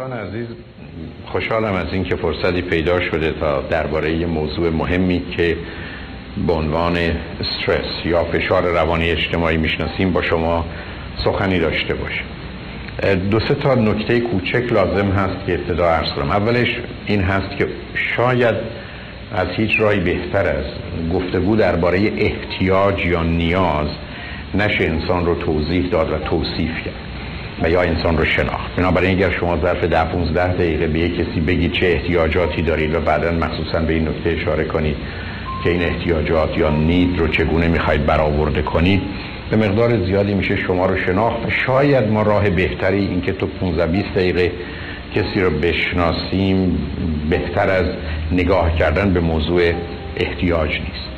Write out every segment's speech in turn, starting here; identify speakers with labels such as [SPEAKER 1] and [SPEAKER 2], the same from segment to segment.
[SPEAKER 1] دوستان عزیز خوشحالم از اینکه فرصتی پیدا شده تا درباره یه موضوع مهمی که به عنوان استرس یا فشار روانی اجتماعی می‌شناسیم با شما سخنی داشته باشیم. دو سه تا نکته کوچک لازم هست که ابتدا عرض کنم. اولش این هست که شاید از هیچ رای بهتر از گفتگو درباره احتیاج یا نیاز نشه انسان رو توضیح داد و توصیف کرد. و یا انسان رو شناخت. بنابراین اگر شما ظرف ده 15 دقیقه به یک کسی بگید چه احتیاجاتی دارید و بعدا مخصوصا به این نکته اشاره کنید که این احتیاجات یا نید رو چگونه می‌خواید برآورده کنید به مقدار زیادی میشه شما رو شناخت شاید ما راه بهتری اینکه تو 15 20 دقیقه کسی رو بشناسیم بهتر از نگاه کردن به موضوع احتیاج نیست.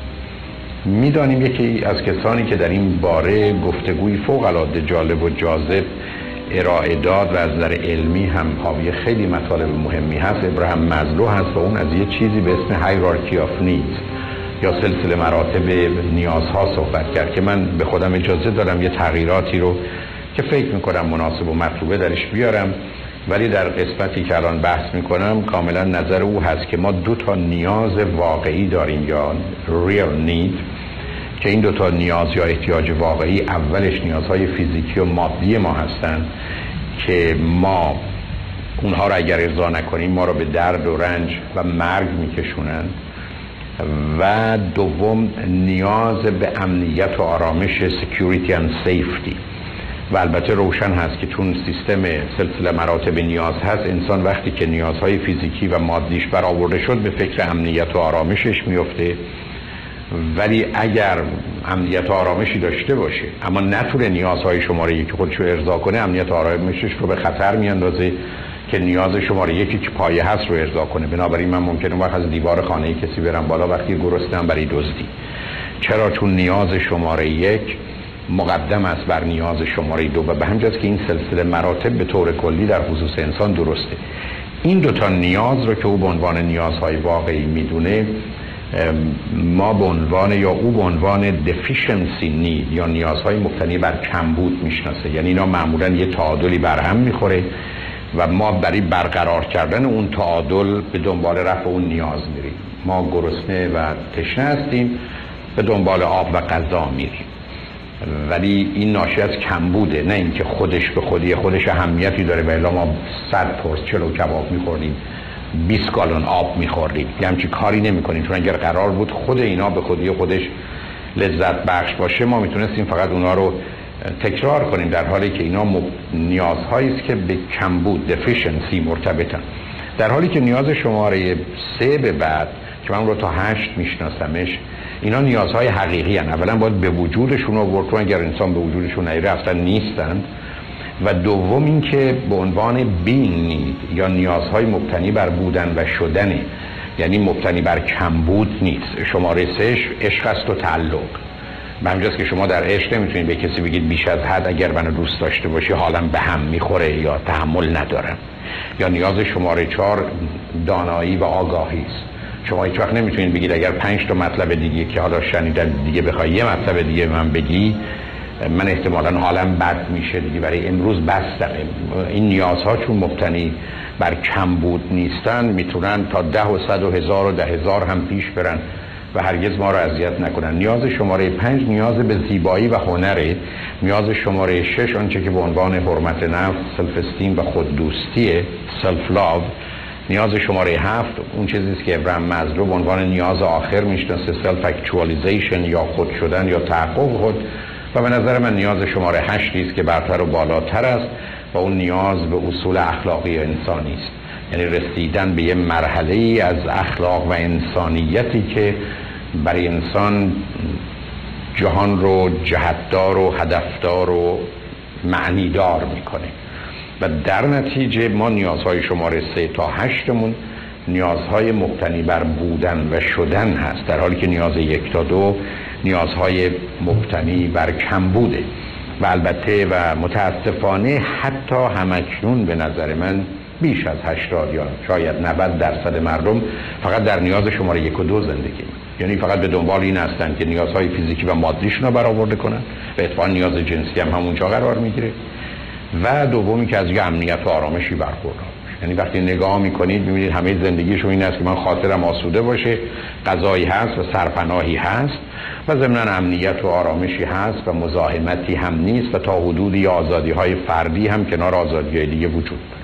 [SPEAKER 1] می‌دانیم یکی از کسانی که در این باره گفتگوی فوق العاده جالب و جاذب ارائه داد و از نظر علمی هم حاوی خیلی مطالب مهمی هست. ابراهیم مزلو هست و اون از یه چیزی به اسم هایرارکی آف نیدز یا سلسله مراتب نیازها صحبت کرد که من به خودم اجازه دارم یه تغییراتی رو که فکر می‌کنم مناسب و مطلوبه درش بیارم. ولی در قسمتی که الان بحث می‌کنم کاملا نظر او هست که ما دو تا نیاز واقعی داریم یا real need. که این دو تا نیاز یا احتیاج واقعی اولش نیازهای فیزیکی و مادی ما هستند که ما اونها رو اگر ارضا نکنیم ما رو به درد و رنج و مرگ میکشونن. و دوم نیاز به امنیت و آرامش security and safety. و البته روشن هست که چون سیستم سلسله مراتب نیاز هست انسان وقتی که نیازهای فیزیکی و مادیش برآورده شد به فکر امنیت و آرامشش میفته ولی اگر امنیت آرامشی داشته باشه اما نتونه نیازهای شماره یکی خودش رو ارضا کنه امنیت آرامشش رو به خطر میاندازه که نیاز شماره یکی که پایه هست رو ارضا کنه. بنابراین من ممکنه وقت از دیوار خانه کسی برم بالا وقتی گرسنم برای دزدی. چرا؟ چون نیاز شماره یک مقدم است بر نیاز شماره دو و به همجاست که این سلسله مراتب به طور کلی در خصوص انسان درسته. این دوتا نیاز رو که او به عنوان نیازهای واقعی می‌دونه ما به عنوان یا او به عنوان deficiency need یا نیازهای مبتنی بر کمبود می‌شناسه. یعنی اینا معمولا یه تعادلی بر هم می‌خوره و ما برای برقرار کردن اون تعادل به دنبال رفع اون نیاز میریم. ما گرسنه و تشنه هستیم به دنبال آب و غذا میریم. ولی این ناشی از کمبوده نه اینکه خودش به خودی خودش اهمیتی داره و ما صد پرس چلو کباب میخوردیم 20 گالون آب میخوردیم یه همچی کاری نمی‌کنیم چون اگر قرار بود خود اینا به خودی خودش لذت بخش باشه ما می‌تونستیم فقط اونا رو تکرار کنیم در حالی که اینا نیازهایی است که به کمبود دفیشنسی مرتبطن. در حالی که نیاز شماره سه به بعد که من رو تا هشت میشناسمش اینا نیازهای حقیقی هن. اولا باید به وجودشون رو برد اگر انسان به وجودشون نیره اصلا نیستند. و دوم اینکه به عنوان بین نید یا نیازهای مبتنی بر بودن و شدنه یعنی مبتنی بر کمبود نیست. شماره سهش عشق است و تعلق. به همجاست که شما در عشق نمی‌تونید به کسی بگید بیش از حد اگر منو دوست داشته باشی حالم به هم می‌خوره یا تحمل ندارم. یا نیاز شماره چهار دانایی و آگاهی است. شما هیچ وقت نمی‌تونید بگید اگر پنج تا مطلب دیگه که حالا شنیدن دیگه بخوای یه مطلب دیگه من بگی من حالم بد میشه دیگه. برای امروز بستم این نیازها چون مبتنی بر کم بود نیستن می‌تونن تا ده و صد و هزار و ده هزار هم پیش برن و هرگز ما رو اذیت نکنن. نیاز شماره پنج نیاز به زیبایی و هنره. نیاز شماره شش آنچه که به عنوان حرمت نفس self-esteem و خود دوستیه self-love نیاز شماره هفت اون چیزی که ابراهیم مزلو به عنوان نیاز آخر می‌شناسه self-actualization یا خود شدن یا تحقق خود. و به نظر من نیاز شماره هشتی است که برتر و بالاتر است و اون نیاز به اصول اخلاقی انسانی است. یعنی رسیدن به یه مرحله ای از اخلاق و انسانیتی که برای انسان جهان رو جهتدار و هدفدار و معنیدار می‌کنه. و در نتیجه ما نیازهای شماره سه تا هشتمون نیازهای مبتنی بر بودن و شدن هست. در حالی که نیاز یک تا دو نیازهای مبتنی بر کم بوده و البته و متاسفانه حتی همکنون به نظر من بیش از 80 یا شاید 90 درصد مردم فقط در نیاز شماره یک و دو زندگی. یعنی فقط به دنبال این هستند که نیازهای فیزیکی و مادیشون رو برآورده کنن و اتفاقا نیاز جنسی هم همونجا قرار می‌گیره. و دومی که از یه امنیت و آرامشی برخوردار. یعنی وقتی نگاه می‌کنید می‌بینید همه زندگیشون این است که من خاطرم آسوده باشه غذایی هست و سرپناهی هست و ضمن امنیت و آرامشی هست و مزاحمتی هم نیست و تا حدودی آزادی های فردی هم کنار آزادی های دیگه وجود داره.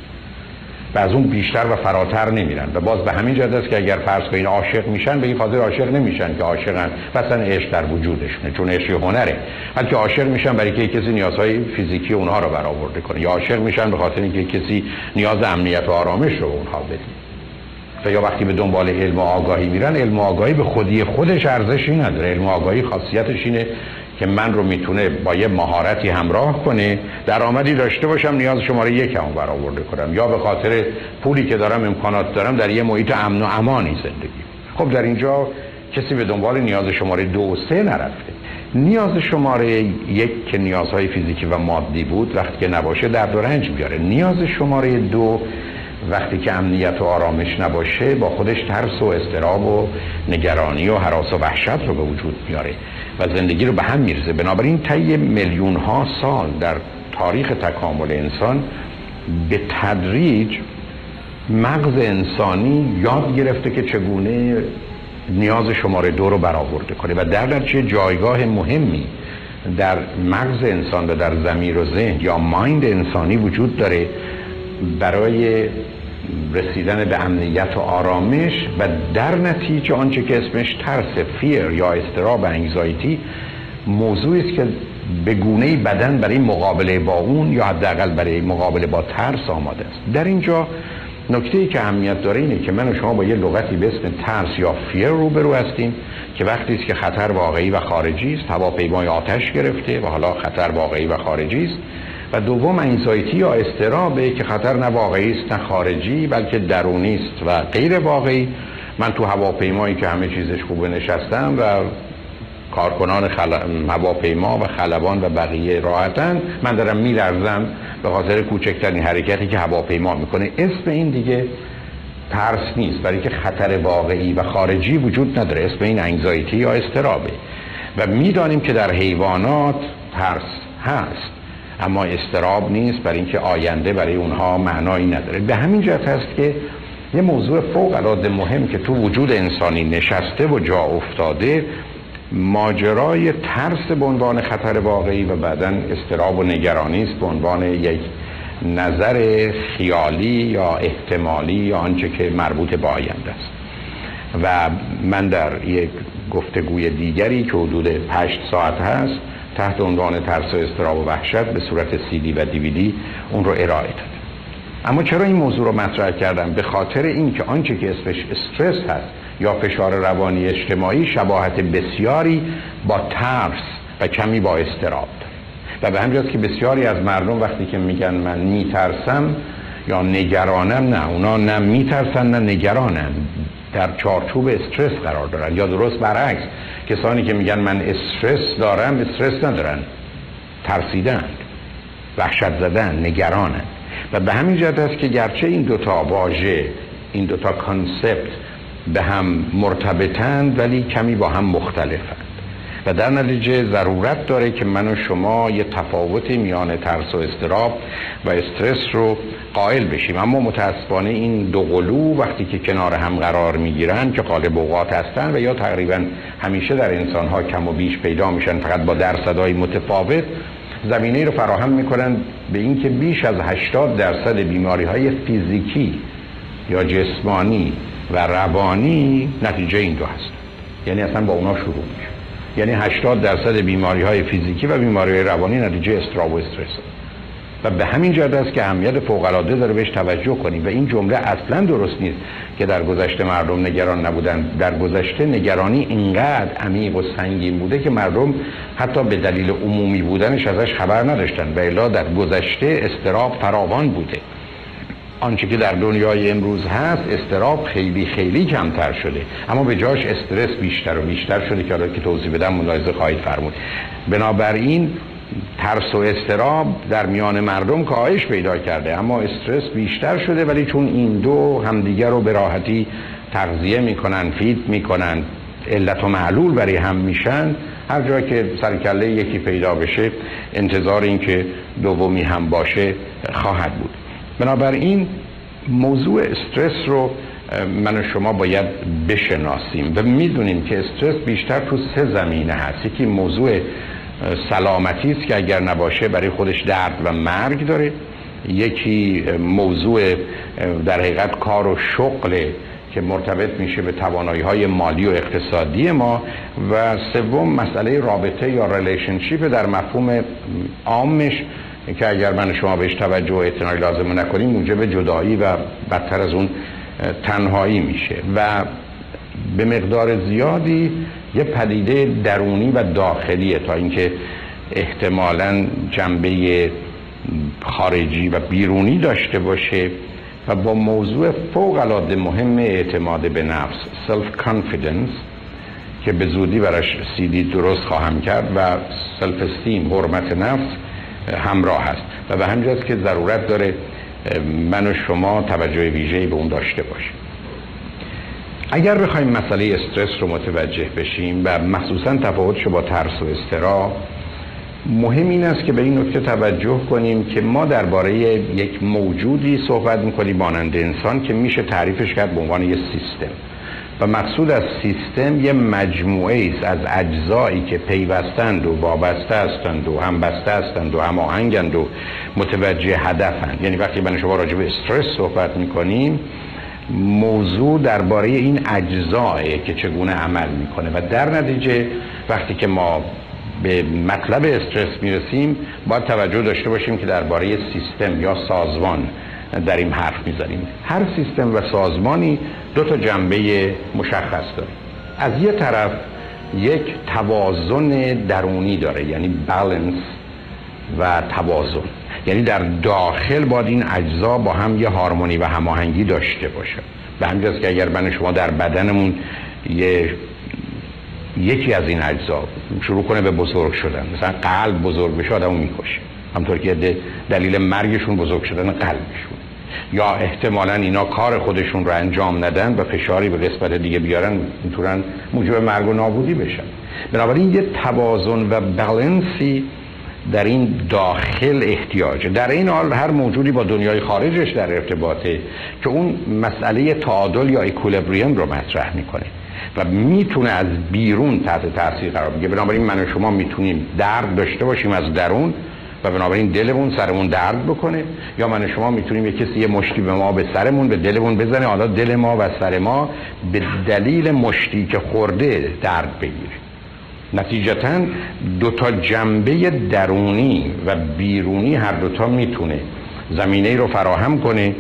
[SPEAKER 1] و از اون بیشتر و فراتر نمیرن. و باز به همین جهت است که اگر فرض کنید عاشق میشن به این خاطر عاشق نمیشن که عاشقن. مثلا عشق در وجودشونه چون عشق هنره. بلکه عاشق میشن برای که کسی نیازهای فیزیکی اونها رو برآورده کنه. یا عاشق میشن به خاطر اینکه کسی نیاز امنیت و آرامش رو اونها بده و یا وقتی به دنبال علم و آگاهی میرن علم و آگاهی به خودی خودش ارزشی نداره. علم و آگاهی خاصیتش اینه که من رو می‌تونه با یه مهارتی همراه کنه درآمدی داشته باشم نیاز شماره یکم برآورده کنم. یا به خاطر پولی که دارم امکانات دارم در یه محیط امن و امانی زندگی. خب در اینجا کسی به دنبال نیاز شماره دو و سه نرفته. نیاز شماره یک که نیازهای فیزیکی و مادی بود وقتی که نباشه درد و رنج بیاره. نیاز شماره دو وقتی که امنیت و آرامش نباشه با خودش ترس و استراب و نگرانی و حراس و وحشت رو به وجود میاره و زندگی رو به هم میرزه بنابراین طی میلیون ها سال در تاریخ تکامل انسان به تدریج مغز انسانی یاد گرفته که چگونه نیاز شماره دو رو برآورده کنه و در نتیجه جایگاه مهمی در مغز انسان و در زمیر و ذهن یا مایند انسانی وجود داره برای رسیدن به امنیت و آرامش و در نتیجه آنچه که اسمش ترس fear یا اضطراب anxiety موضوعی است که به گونه بدن برای مقابله با اون یا حداقل برای مقابله با ترس آماده است. در اینجا نکته ای که اهمیت داره اینه که من و شما با یه لغتی به اسم ترس یا fear روبرو هستیم که وقتی است که خطر واقعی و خارجی است هواپیمای آتش گرفته و حالا خطر واقعی و خارجی است. و دوم anxiety یا اضطرابه که خطر نه واقعی است نه خارجی بلکه درونی است و غیر واقعی. من تو هواپیمایی که همه چیزش خوبه نشستم و کارکنان خل... هواپیما و خلبان و بقیه راحتن. من دارم میلرزم به خاطر کوچکترین حرکتی که هواپیما می‌کنه. اسم این دیگه ترس نیست برای که خطر واقعی و خارجی وجود نداره. اسم این انگزایتی یا استرابه و می‌دانیم که در حیوانات ترس هست. اما استراب نیست برای اینکه آینده برای اونها معنایی نداره. به همین جهت هست که یه موضوع فوق العاده مهم که تو وجود انسانی نشسته و جا افتاده ماجرای ترس به عنوان خطر واقعی و بعدا استراب و نگرانی است به عنوان یک نظر خیالی یا احتمالی یا آنچه که مربوط به آینده است. و من در یک گفتگوی دیگری که حدود پشت ساعت هست تحت عنوان ترس و استراب و وحشت به صورت سی دی و دیویدی اون رو ارائه داد. اما چرا این موضوع رو مطرح کردم؟ به خاطر اینکه آنچه که اسمش استرس هست یا فشار روانی اجتماعی شباهت بسیاری با ترس و کمی با استراب و به همجاست که بسیاری از مردم وقتی که میگن من میترسم یا نگرانم نه اونا نه میترسن نه نگرانم در چارچوب استرس قرار دارن. یا درست برعکس کسانی که میگن من استرس دارم استرس ندارن. ترسیدن وحشت زدن نگرانن. و به همین جهت است که گرچه این دوتا واژه این دوتا کانسپت به هم مرتبطند ولی کمی با هم مختلفند. و در نتیجه ضرورت داره که من و شما یه تفاوت میان ترس و استراب و استرس رو قائل بشیم. اما متاسفانه این دو قلو وقتی که کنار هم قرار می‌گیرن که قالب اوقات هستن و یا تقریبا همیشه در انسان ها کم و بیش پیدا میشن فقط با درصدهای متفاوت زمینه رو فراهم می‌کنن به اینکه بیش از 80 درصد بیماری های فیزیکی یا جسمانی و روانی نتیجه این دو هست یعنی اصلا با اونا شروع میشه. یعنی 80 درصد بیماری های فیزیکی و بیماری های روانی نتیجه استراب و استرس. و به همین جهت است که اهمیت فوق العاده داره بهش توجه کنیم. و این جمله اصلا درست نیست که در گذشته مردم نگران نبودن. در گذشته نگرانی اینقدر عمیق و سنگین بوده که مردم حتی به دلیل عمومی بودنش ازش خبر نداشتن. و الا در گذشته استراب فراوان بوده. آنچه که در دنیای امروز هست استراب خیلی خیلی کمتر شده. اما به جاش استرس بیشتر و بیشتر شده که حالا که توضیح بدم ملاحظه خواهید فرمود. بنابراین ترس و استراب در میان مردم کاهش پیدا کرده. اما استرس بیشتر شده ولی چون این دو همدیگر رو به راحتی تغذیه می‌کنن فید می‌کنن علت و معلول برای هم میشن هر جا که سرکله یکی پیدا بشه انتظار این که دومی هم باشه خواهد بود. بنابراین موضوع استرس رو من و شما باید بشناسیم و می‌دونیم که استرس بیشتر تو سه زمینه هست. یکی موضوع سلامتی است که اگر نباشه برای خودش درد و مرگ داره. یکی موضوع در حقیقت کار و شغل که مرتبط میشه به توانایی های مالی و اقتصادی ما. و سوم مسئله رابطه یا relationship در مفهوم عامش که اگر من شما بهش توجه و اعتنایی لازم نکنیم موجب جدایی و بدتر از اون تنهایی میشه. و به مقدار زیادی یه پدیده درونی و داخلیه تا اینکه احتمالا جنبه خارجی و بیرونی داشته باشه و با موضوع فوق العاده مهم اعتماد به نفس self-confidence که به زودی براش سیدی درست خواهم کرد و self-esteem حرمت نفس همراه هست. و به همین جاست که ضرورت داره من و شما توجه ویژه‌ای به اون داشته باشیم. اگر بخوایم مسئله استرس رو متوجه بشیم و مخصوصا تفاوتش با ترس و اضطرا مهم این است که به این نکته توجه کنیم که ما درباره یک موجودی صحبت می‌کنیم مانند انسان که میشه تعریفش کرد به عنوان یه سیستم. و مقصود از سیستم یه مجموعه است از اجزایی که پیوستند و وابسته هستند و هم بسته هستند و هم آهنگند و متوجه هدفند. یعنی وقتی من شما راجع به استرس صحبت می‌کنیم موضوع درباره این اجزاه که چگونه عمل می‌کنه. و در نتیجه وقتی که ما به مطلب استرس می‌رسیم باید توجه داشته باشیم که درباره سیستم یا سازمان در این حرف می‌زنیم. هر سیستم و سازمانی دو تا جنبه مشخص داره. از یه طرف یک توازن درونی داره یعنی بالانس و توازن. یعنی در داخل باید این اجزا با هم یه هارمونی و هماهنگی داشته باشه. به همجاست که اگر من شما در بدنمون یه یکی از این اجزا شروع کنه به بزرگ شدن مثلا قلب بزرگ بشه آدمو می‌کشه. همطور که دلیل مرگشون بزرگ شدن قلبشون. یا احتمالا اینا کار خودشون رو انجام ندن و فشاری به قسمت دیگه بیارن می‌تونن موجب مرگ و نابودی بشن. بنابراین یه توازن و بالانسی در این داخل احتیاجه در این حال هر موجودی با دنیای خارجش در ارتباطه که اون مسئله تعادل یا اکولبریم رو مطرح می‌کنه و می‌تونه از بیرون تحت تاثیر قرار بگیره. بنابراین من و شما می‌تونیم درد داشته باشیم از درون و بنابراین دلمون سرمون درد بکنه. یا من شما می‌تونیم یه کسی یه مشتی به ما به سرمون به دلمون بزنه. حالا دل ما و سر ما به دلیل مشتی که خورده درد بگیره. نتیجتا دو تا جنبه درونی و بیرونی هر دوتا می‌تونه زمینه رو فراهم کنه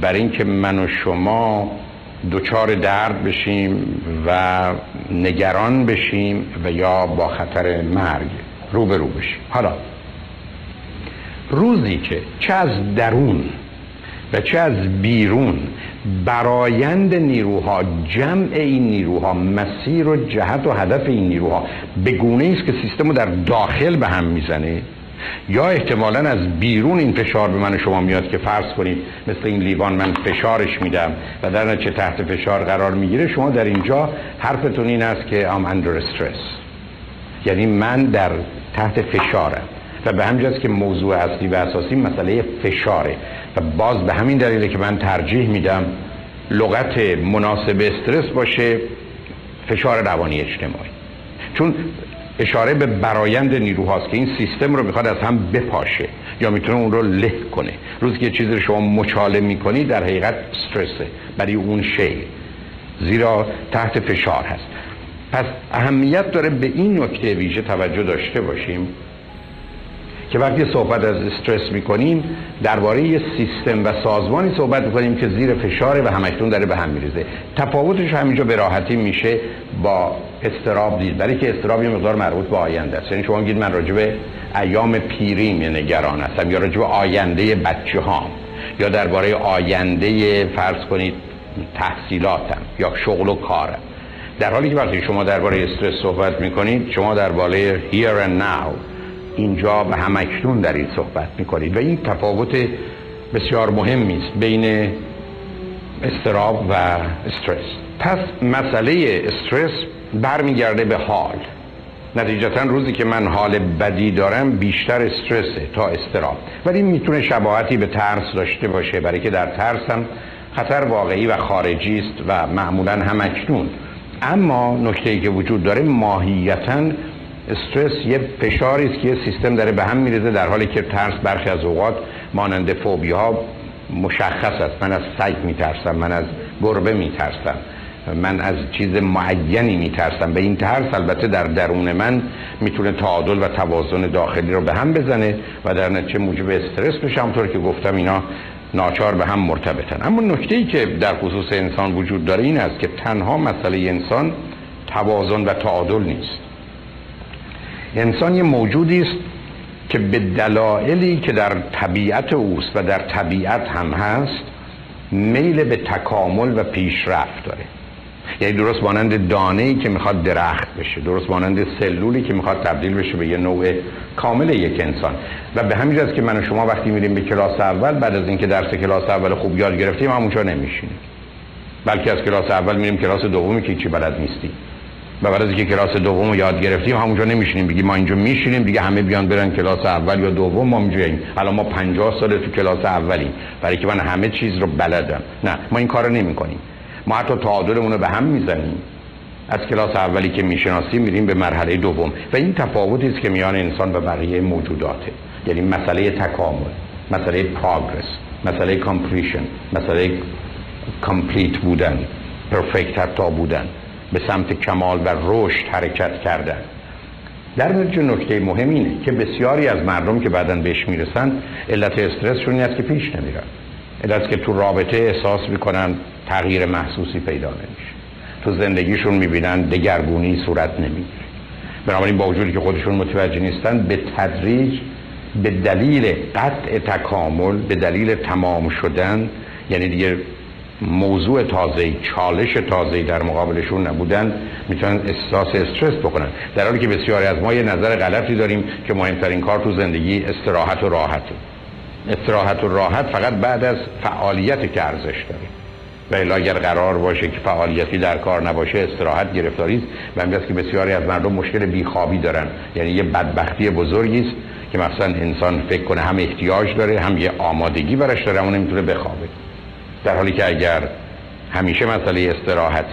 [SPEAKER 1] برای اینکه من و شما دچار درد بشیم و نگران بشیم و یا با خطر مرگ روبرو بشیم. حالا روزی که چه از درون و چه از بیرون برایند نیروها جمع این نیروها مسیر و جهت و هدف این نیروها به گونه است که سیستم رو در داخل به هم می‌زنه. یا احتمالا از بیرون این فشار به من شما میاد که فرض کنید مثل این لیوان من فشارش میدم و در نتیجه تحت فشار قرار می‌گیره شما در اینجا حرفتون این است که I'm under stress. یعنی من در تحت فشارم. و به همجاست که موضوع اصلی و اساسی مسئله فشاره. و باز به همین دلیله که من ترجیح میدم لغت مناسب استرس باشه فشار روانی اجتماعی. چون اشاره به برایند نیروهاست که این سیستم رو می‌خواد از هم بپاشه یا می‌تونه اون رو له کنه. روزی که چیزی رو شما مچاله می‌کنی در حقیقت استرسه برای اون شی. زیرا تحت فشار هست. پس اهمیت داره به این نکته ویژه توجه داشته باشیم. که وقتی صحبت از استرس می‌کنیم درباره یه سیستم و سازمانی صحبت می‌کنیم که زیر فشاره و همکنون داره به هم میریزه. تفاوتش همینجا به راحتی میشه با استراب دید. برای که استراب یه مقدار مربوط به آینده است. یعنی شما میگید من راجع به ایام پیریم نگران هستم یا راجع به آینده بچه هام یا درباره آینده فرض کنید تحصیلاتم یا شغل و کارم. در حالی که وقتی شما درباره استرس صحبت می‌کنید شما درباره here and now اینجا به همکنون در این صحبت می‌کنید و این تفاوت بسیار مهمی است بین استراب و استرس. پس مسئله استرس برمیگرده به حال. نتیجتا روزی که من حال بدی دارم بیشتر استرسه تا استراب. ولی می‌تونه شباهتی به ترس داشته باشه برای که در ترس هم خطر واقعی و خارجی است و معمولا هم اکنون اما نکته که وجود داره ماهیتا استرس یه فشاری است که یه سیستم داره به هم میریزه در حالی که ترس برخی از اوقات مانند فوبی ها مشخص است. من از سگ میترسم من از گربه میترسم من از چیز معینی میترسم. به این ترس البته در درون من می‌تونه تعادل و توازن داخلی رو به هم بزنه و در نتیجه موجب استرس بشه همونطور که گفتم اینا ناچار به هم مرتبطن. اما نکته ای که در خصوص انسان وجود داره این است که تنها مسئله انسان توازن و تعادل نیست. انسان یه موجودی است که به دلایلی که در طبیعت اوست و در طبیعت هم هست میل به تکامل و پیشرفت داره. یعنی درست مانند دانه ای که می‌خواد درخت بشه درست مانند سلولی که می‌خواد تبدیل بشه به یه نوع کامل یک انسان. و به همین جاست که من و شما وقتی میریم به کلاس اول بعد از اینکه درس کلاس اول خوب یاد گرفتیم همونجا نمیشینیم. بلکه از کلاس اول میریم کلاس دومی که چی بلد نیستیم. بعد از اینکه کلاس دوم یاد گرفتیم همونجا نمیشینیم. بگیم ما اینجا میشینیم دیگه همه بیان برن کلاس اول یا دوم ما اینجاییم الان ما 50 سال تو کلاس اولیم. برای که من همه چیز رو بلدم. نه ما این کارو نمی‌کنیم. ما حتی تعادلمون رو به هم می‌زنیم. از کلاس اولی که می‌شناسیم میریم به مرحله دوم. و این تفاوتی است که میان انسان و بقیه موجوداته. یعنی مسئله تکامل مسئله progress مسئله completion مسئله complete بودن perfect حتی بودن. به سمت کمال و رشد حرکت کردن در نتیجه نکته مهم اینه که بسیاری از مردم که بعدا بهش می‌رسن علت استرسشون این است که پیش نمیرن. علت که تو رابطه احساس می‌کنن تغییر محسوسی پیدا نمیشه. تو زندگیشون می‌بینن دگرگونی صورت نمی‌گیره. بنابراین با وجودی که خودشون متوجه نیستن به تدریج به دلیل قطع تکامل به دلیل تمام شدن یعنی دیگه موضوع تازه چالش تازه در مقابلشون نبودن می‌تونن احساس استرس بکنن. در حالی که بسیاری از ما یه نظر غلطی داریم که مهمترین کار تو زندگی استراحت و راحته. استراحت و راحت فقط بعد از فعالیت که ارزش داره. و اگر قرار باشه که فعالیتی در کار نباشه استراحت گرفتاری است. و که بسیاری از مردم مشکل بیخوابی دارن. یعنی یه بدبختی بزرگی است که مثلا انسان فکر کنه هم احتیاج داره هم یه آمادگی براش داره اون نمی‌تونه بخوابه. در حالی که اگر همیشه مسئله استراحت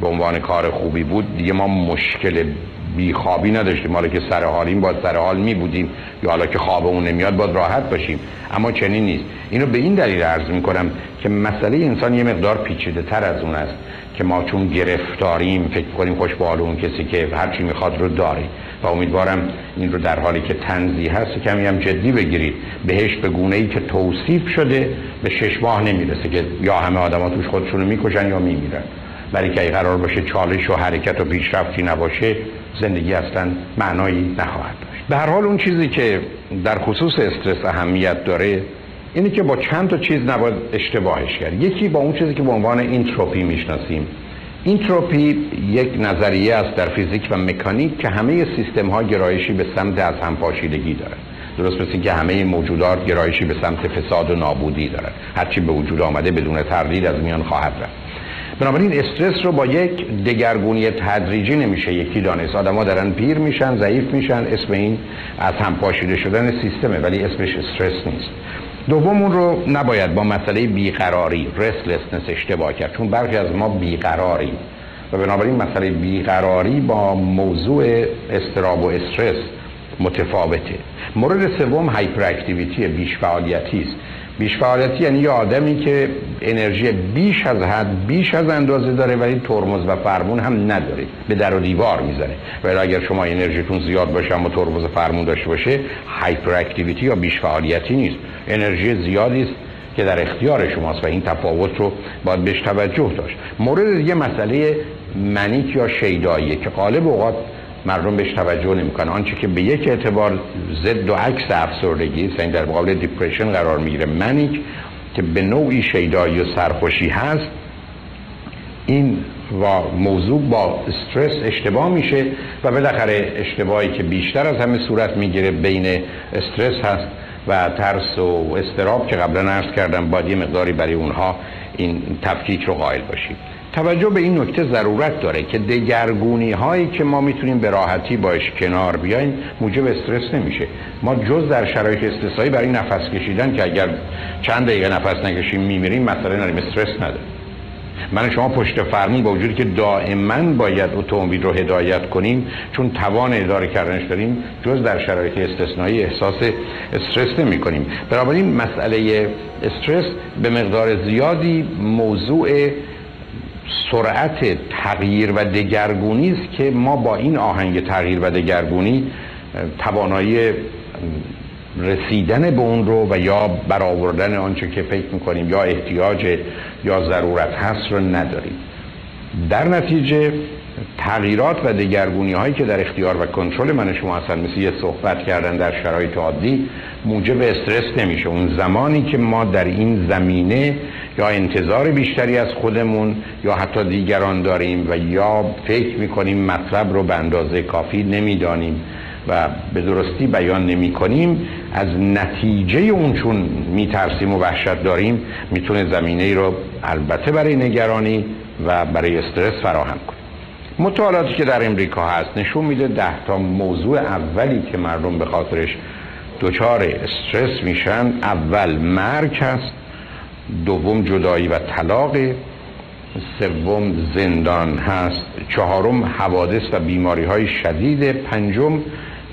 [SPEAKER 1] به عنوان کار خوبی بود دیگه ما مشکل بیخوابی نداشتیم. حالا که سر حالیم با سر حال می بودیم. یا حالا که خوابمون نمیاد باید راحت باشیم. اما چنین نیست. اینو به این دلیل عرض می کنم که مسئله انسان یه مقدار پیچیده تر از اون است. که ما چون گرفتاریم فکر کنیم خوش به اون کسی که هرچی می‌خواد رو داره. و امیدوارم این رو در حالی که تنزی هست کمی هم جدی بگیرید. بهش به گونه ای که توصیف شده به شش ماه نمی‌رسه که یا همه آدم توش خودشونو می‌کشن یا میمیرن. برای که قرار باشه چالش و حرکت و پیشرفتی نباشه زندگی اصلا معنایی نخواهد داشت. به هر حال اون چیزی که در خصوص استرس اهمیت داره اینه که با چند تا چیز نباید اشتباهش کرد. یکی با اون چیزی که به عنوان اینتروپی می‌شناسیم. اینتروپی یک نظریه است در فیزیک و مکانیک که همه سیستم ها گرایشی به سمت از همپاشیدگی دارد درست مثل که همه موجودات گرایشی به سمت فساد و نابودی دارد هرچی به وجود آمده بدون تردید از میان خواهد رفت. بنابراین استرس رو با یک دگرگونی تدریجی نمیشه یکی دانست. آدما دارن پیر میشن ضعیف میشن اسم این از هم پاشیده شدن سیستمه ولی اسمش استرس نیست. دوم اون رو نباید با مسئله بیقراری restlessness اشتباه کرد چون برخی از ما بیقراریم. و بنابراین مسئله بیقراری با موضوع اضطراب و استرس متفاوته. مورد سوم hyperactivity بیش فعالیتی است. بیش فعالیتی یعنی یه آدمی که انرژی بیش از حد بیش از اندازه داره ولی ترمز و فرمون هم نداره. به در و دیوار می‌زنه. ولی اگر شما انرژیتون زیاد باشه اما ترمز و فرمون داشته باشه hyperactivity یا بیش فعالیتی نیست. انرژی زیادی است که در اختیار شماست و این تفاوت رو باید بهش توجه داشت. مورد دیگه مسئله منیک یا شیداییه که غالب اوقات مردم بهش توجه نمی‌کنن. آنچه که به یک اعتبار ضد و عکس افسردگی است یعنی در مقابل دیپریشن قرار می‌گیره. منیک که به نوعی شیدایی و سرخوشی هست این و موضوع با استرس اشتباه میشه و بالاخره اشتباهی که بیشتر از همه صورت می‌گیره بین استرس هست و ترس و استراب که قبلا عرض کردم باید یه مقداری برای اونها این تفکیک رو قائل باشید توجه به این نکته ضرورت داره که دگرگونی هایی که ما می‌تونیم به راحتی باش کنار بیایم موجب استرس نمیشه. ما جز در شرایط استثنایی برای نفس کشیدن که اگر چند دقیقه نفس نکشیم میمیریم مثلا ناریم استرس نداره. من شما پشت فرمون با وجودی که دائما باید اتومبیل رو هدایت کنیم چون توان اداره کردنش داریم جز در شرایط استثنایی احساس استرس نمی کنیم بنابراین مسئله استرس به مقدار زیادی موضوع سرعت تغییر و دگرگونی است که ما با این آهنگ تغییر و دگرگونی توانایی رسیدن به اون رو و یا برآوردن آنچه که فکر می‌کنیم یا احتیاج یا ضرورت هست رو نداریم. در نتیجه تغییرات و دگرگونی هایی که در اختیار و کنترل من شما هستن مثل یه صحبت کردن در شرایط عادی موجب استرس نمیشه. اون زمانی که ما در این زمینه یا انتظار بیشتری از خودمون یا حتی دیگران داریم و یا فکر می‌کنیم مطلب رو به اندازه کافی نمی‌دانیم و به درستی بیان نمی کنیم. از نتیجه اون چون میترسیم و وحشت داریم می‌تونه زمینه ای رو البته برای نگرانی و برای استرس فراهم کنیم. مطالعاتی که در امریکا هست نشون میده ده تا موضوع اولی که مردم به خاطرش دچار استرس میشن. اول مرگ هست دوم جدایی و طلاق سوم زندان هست چهارم حوادث و بیماری های شدید پنجم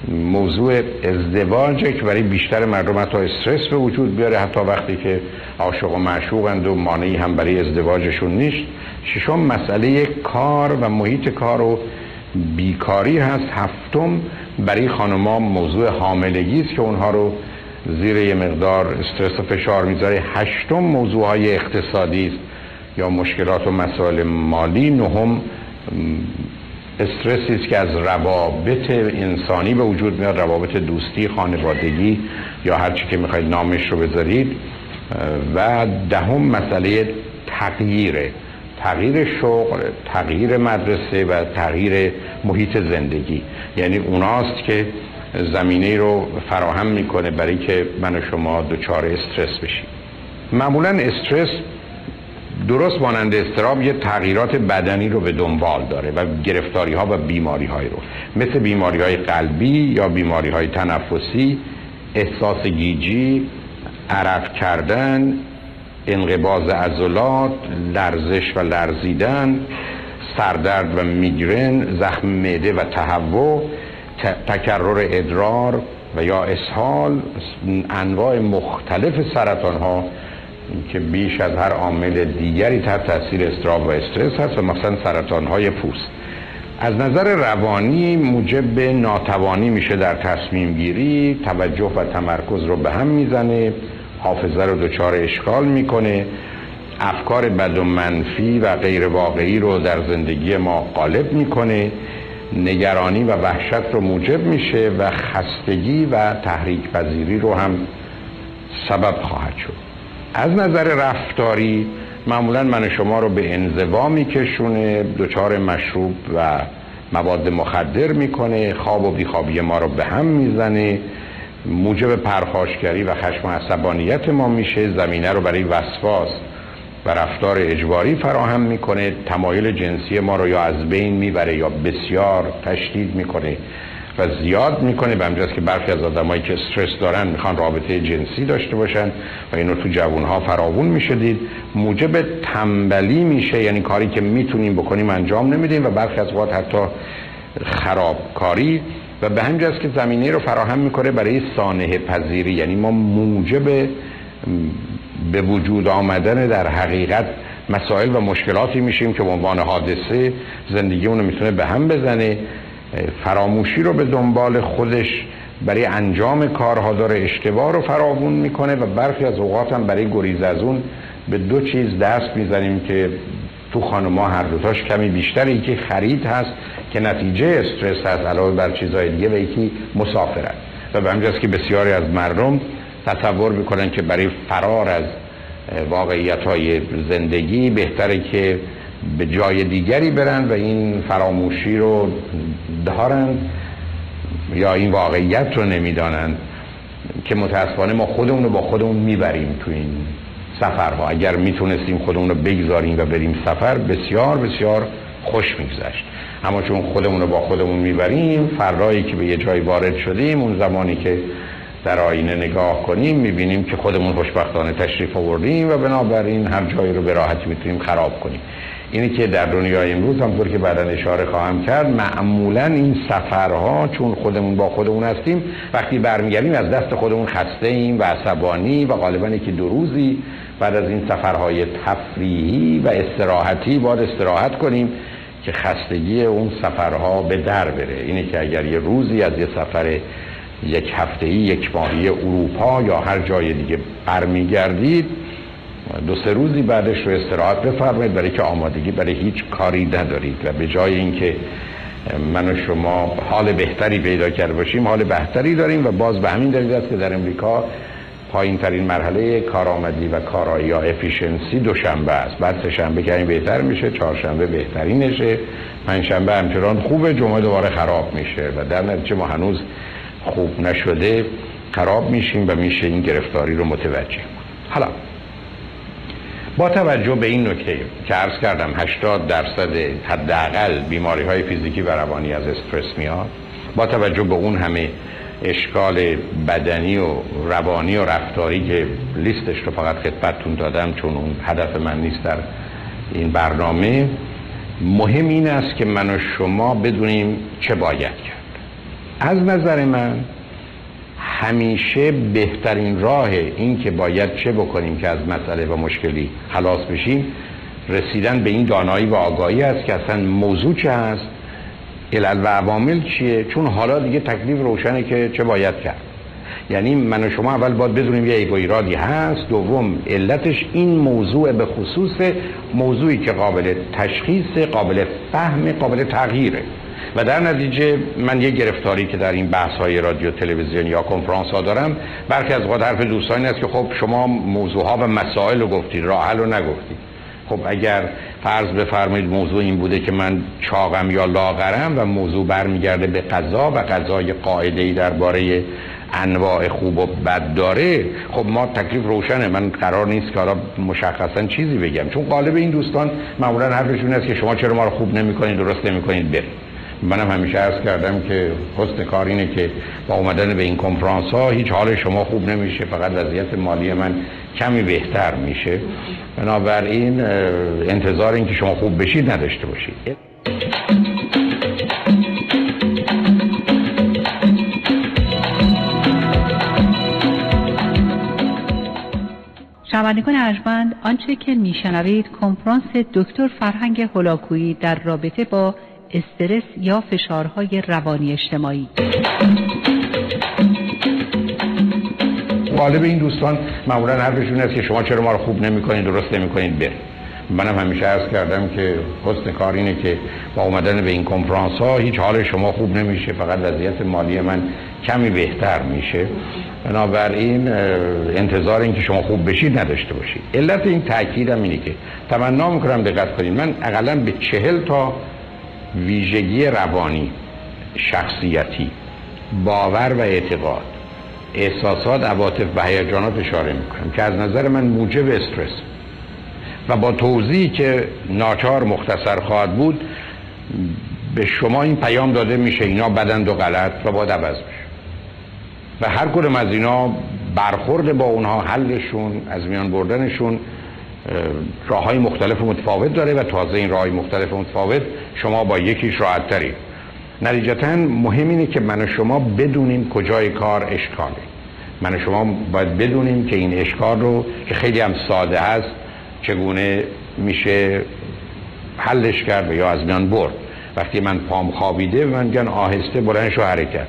[SPEAKER 1] موضوع ازدواجه که برای بیشتر مردم حتی استرس به وجود بیاره حتی وقتی که عاشق و معشوقند و مانعی هم برای ازدواجشون نیست. ششم مسئله کار و محیط کار و بیکاری هست. هفتم برای خانما موضوع حاملگی است که اونها رو زیر یه مقدار استرس و فشار می‌ذاره. هشتم موضوع های اقتصادی است یا مشکلات و مسائل مالی. نهم استرسی است که از روابط انسانی به وجود میاد روابط دوستی خانوادگی یا هر چی که می‌خواید نامش رو بذارید. و دهم مسئله تغییره تغییر شغل تغییر مدرسه و تغییر محیط زندگی. یعنی اوناست که زمینه رو فراهم می‌کنه برای که من و شما دچار استرس بشیم. معمولا استرس درست مانند استراب یه تغییرات بدنی رو به دنبال داره و گرفتاری ها و بیماری های رو. مثل بیماری های قلبی یا بیماری های تنفسی احساس گیجی عرق کردن انقباز عضلات لرزش و لرزیدن سردرد و میگرن زخم معده و تهوع تکرر ادرار و یا اسهال انواع مختلف سرطان ها که بیش از هر عامل دیگری تحت تاثیر استراب و استرس هست و مثلا سرطان های پوست. از نظر روانی موجب ناتوانی میشه در تصمیم گیری توجه و تمرکز رو به هم می‌زنه حافظه رو دچار اشکال می‌کنه افکار بد و منفی و غیر واقعی رو در زندگی ما غالب می‌کنه نگرانی و وحشت رو موجب میشه و خستگی و تحریک پذیری رو هم سبب خواهد شد. از نظر رفتاری معمولا من شما رو به انزوا میکشونه دچار مشروب و مواد مخدر می‌کنه خواب و بیخوابی ما رو به هم می‌زنه موجب پرخاشگری و خشم و عصبانیت ما میشه زمینه رو برای وسواس و رفتار اجباری فراهم می‌کنه تمایل جنسی ما رو یا از بین می‌بره یا بسیار تشدید می‌کنه. و زیاد می‌کنه به همجاست که برخی از آدمایی که استرس دارن می‌خوان رابطه جنسی داشته باشن و اینو تو جوانها فراوون میشه دید. موجب تنبلی میشه یعنی کاری که می‌تونیم بکنیم انجام نمیدیم و برخی از وقت حتی خرابکاری. و به همجاست که زمینه رو فراهم می‌کنه برای سانه پذیری. یعنی ما موجب به وجود آمدن در حقیقت مسائل و مشکلاتی میشیم که به عنوان حادثه زندگی رو می‌تونه به هم بزنه. فراموشی رو به دنبال خودش برای انجام کارها داره اشتباه رو فراوون می‌کنه و برخی از اوقات هم برای گریز از اون به دو چیز دست می‌زنیم که تو خانما هر دوتاش کمی بیشتر یکی خرید هست که نتیجه استرس هست علاوه بر چیزهای دیگه و یکی مسافرت و به همجاست که بسیاری از مردم تصور می‌کنن که برای فرار از واقعیت های زندگی بهتره که به جای دیگری برن و این فراموشی رو دارند یا این واقعیت رو نمی‌دانند که متاسفانه ما خودمون رو با خودمون می‌بریم تو این سفرها. اگر می‌تونستیم خودمون رو بگذاریم و بریم سفر بسیار بسیار خوش میگذشت. اما چون خودمون رو با خودمون می‌بریم فرایی که به یه جای وارد شدیم اون زمانی که در آینه نگاه کنیم می‌بینیم که خودمون خوشبختانه تشریف آوردیم و بنابراین هر جایی رو به راحتی می‌تونیم خراب کنیم. اینی که در دنیای امروز همطور که بعدا اشاره خواهم کرد معمولا این سفرها چون خودمون با خودمون هستیم وقتی برمیگردیم از دست خودمون خسته ایم و عصبانی و غالبا که دو روزی بعد از این سفرهای تفریحی و استراحتی باید استراحت کنیم که خستگی اون سفرها به در بره. اینه که اگر یه روزی از یه سفر یک هفته یک ماهی اروپا یا هر جای دیگه برمیگردید دو سه روزی بعدش رو استراحت بفرمایید. برای که آمادگی برای هیچ کاری ندارید و به جای اینکه من و شما حال بهتری پیدا کرده باشیم حال بهتری داریم و باز به همین دلیل است که در امریکا پایین ترین مرحله کارآمدی و کارایی یا افیشنسی دوشنبه است. بعد سه شنبه که بهتر میشه چهارشنبه بهترینشه. پنجشنبه همچنان خوبه جمعه دوباره خراب میشه و در نتیجه ما هنوز خوب نشده خراب میشیم و میشه این گرفتاری رو متوجه. حالا با توجه به این نکته که عرض کردم 80 درصد حداقل بیماری های فیزیکی و روانی از استرس میاد با توجه به اون همه اشکال بدنی و روانی و رفتاری که لیستش رو فقط خدمتتون دادم چون اون هدف من نیست در این برنامه مهم این است که من و شما بدونیم چه باید کرد. از نظر من همیشه بهترین راه این که باید چه بکنیم که از مسئله و مشکلی خلاص بشیم رسیدن به این دانایی و آگاهی است که اصلا موضوع چه هست علل و عوامل چیه؟ چون حالا دیگه تکلیف روشنه که چه باید کرد. یعنی من و شما اول باید بدونیم یه عیب و ایرادی هست دوم علتش این موضوع به خصوص موضوعی که قابل تشخیص قابل فهم قابل تغییره. و در نتیجه من یه گرفتاری که در این بحث های رادیو تلویزیون یا کنفرانس ها دارم برخی از وقت حرف دوستانی است که خب شما موضوع ها و مسائل رو گفتید راه حل رو نگفتید. خب اگر فرض بفرمایید موضوع این بوده که من چاقم یا لاغرم و موضوع برمیگرده به قضا و قضای قاعده ای درباره انواع خوب و بد داره خب ما تکلیف روشنه. من قرار نیست که حالا مشخصا چیزی بگم. چون قالب این دوستان معمولا حرفشون است که شما چرا ما رو خوب نمی‌کنید درست نمی‌کنید برید. منم همیشه عرض کردم که حسن کار اینه که با اومدن به این کنفرانس ها هیچ حال شما خوب نمیشه فقط وضعیت مالی من کمی بهتر میشه. بنابراین انتظار این که شما خوب بشید نداشته باشید.
[SPEAKER 2] شنوندگان ارجمند آنچه که میشنوید کنفرانس دکتر فرهنگ هلاکویی در رابطه با استرس یا فشارهای روانی اجتماعی.
[SPEAKER 1] غالب این دوستان معمولا حرفشون است که شما چرا ما رو خوب نمی‌کنید درست نمی‌کنید بر منم همیشه عرض کردم که حسن کار اینه که با اومدن به این کنفرانس ها هیچ حال شما خوب نمیشه فقط وضعیت مالی من کمی بهتر میشه. بنابراین انتظار این که شما خوب بشید نداشته باشید. علت این تاکیدم اینه که تمنا می‌کنم دقت کنید من اقلا به چهل تا ویژگی روانی شخصیتی باور و اعتقاد. احساسات عواطف و هیجانات اشاره می‌کنم که از نظر من موجب استرس و با توضیحی که ناچار مختصر خواهد بود به شما این پیام داده میشه اینا بدند و غلط و باید عوض بشه. و هر کدوم از اینا برخورد با اونها حلشون از میان بردنشون راه های مختلف متفاوت داره و تازه این راه های مختلف متفاوت شما با یکیش راحت تری نتیجتا مهم اینه که من و شما بدونیم کجای کار اشکاله. من و شما باید بدونیم که این اشکال رو که خیلی هم ساده هست چگونه میشه حلش کرد یا از میان برد. وقتی من پام خوابیده من گن آهسته بلند شو حرکت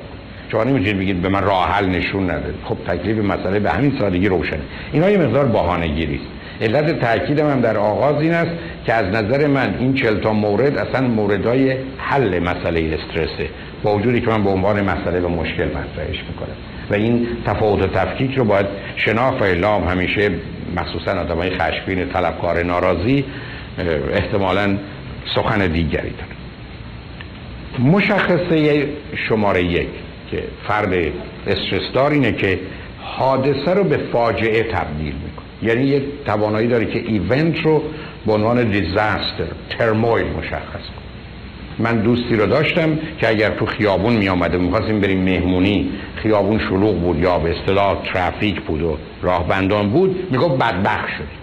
[SPEAKER 1] شما نمی‌تونید بگید به من راه حل نشون نده. خب تکلیف مسئله به همین سادگی روشنه. اینا یه مقدار بهانه گیری علت تاکیدم هم در آغاز این است که از نظر من این چل تا مورد اصلا موردهای حل مسئله استرسه با وجودی که من به عنوان مسئله و مشکل مطرحش می‌کنم. و این تفاوت و تفکیک رو باید شناخت و اعلام همیشه مخصوصا های خشمگین طلبکار ناراضی احتمالا سخن دیگری داره مشخصه شماره یک که فرد استرسدار اینه که حادثه رو به فاجعه تبدیل یعنی یه توانایی داره که ایونت رو به عنوان دیزاستر ترمویل مشخص کنه من دوستی رو داشتم که اگر تو خیابون می آمده می‌خواستیم بریم مهمونی خیابون شلوغ بود یا به اصطلاح ترافیک بود و راهبندان بود می‌گفت بدبخ شد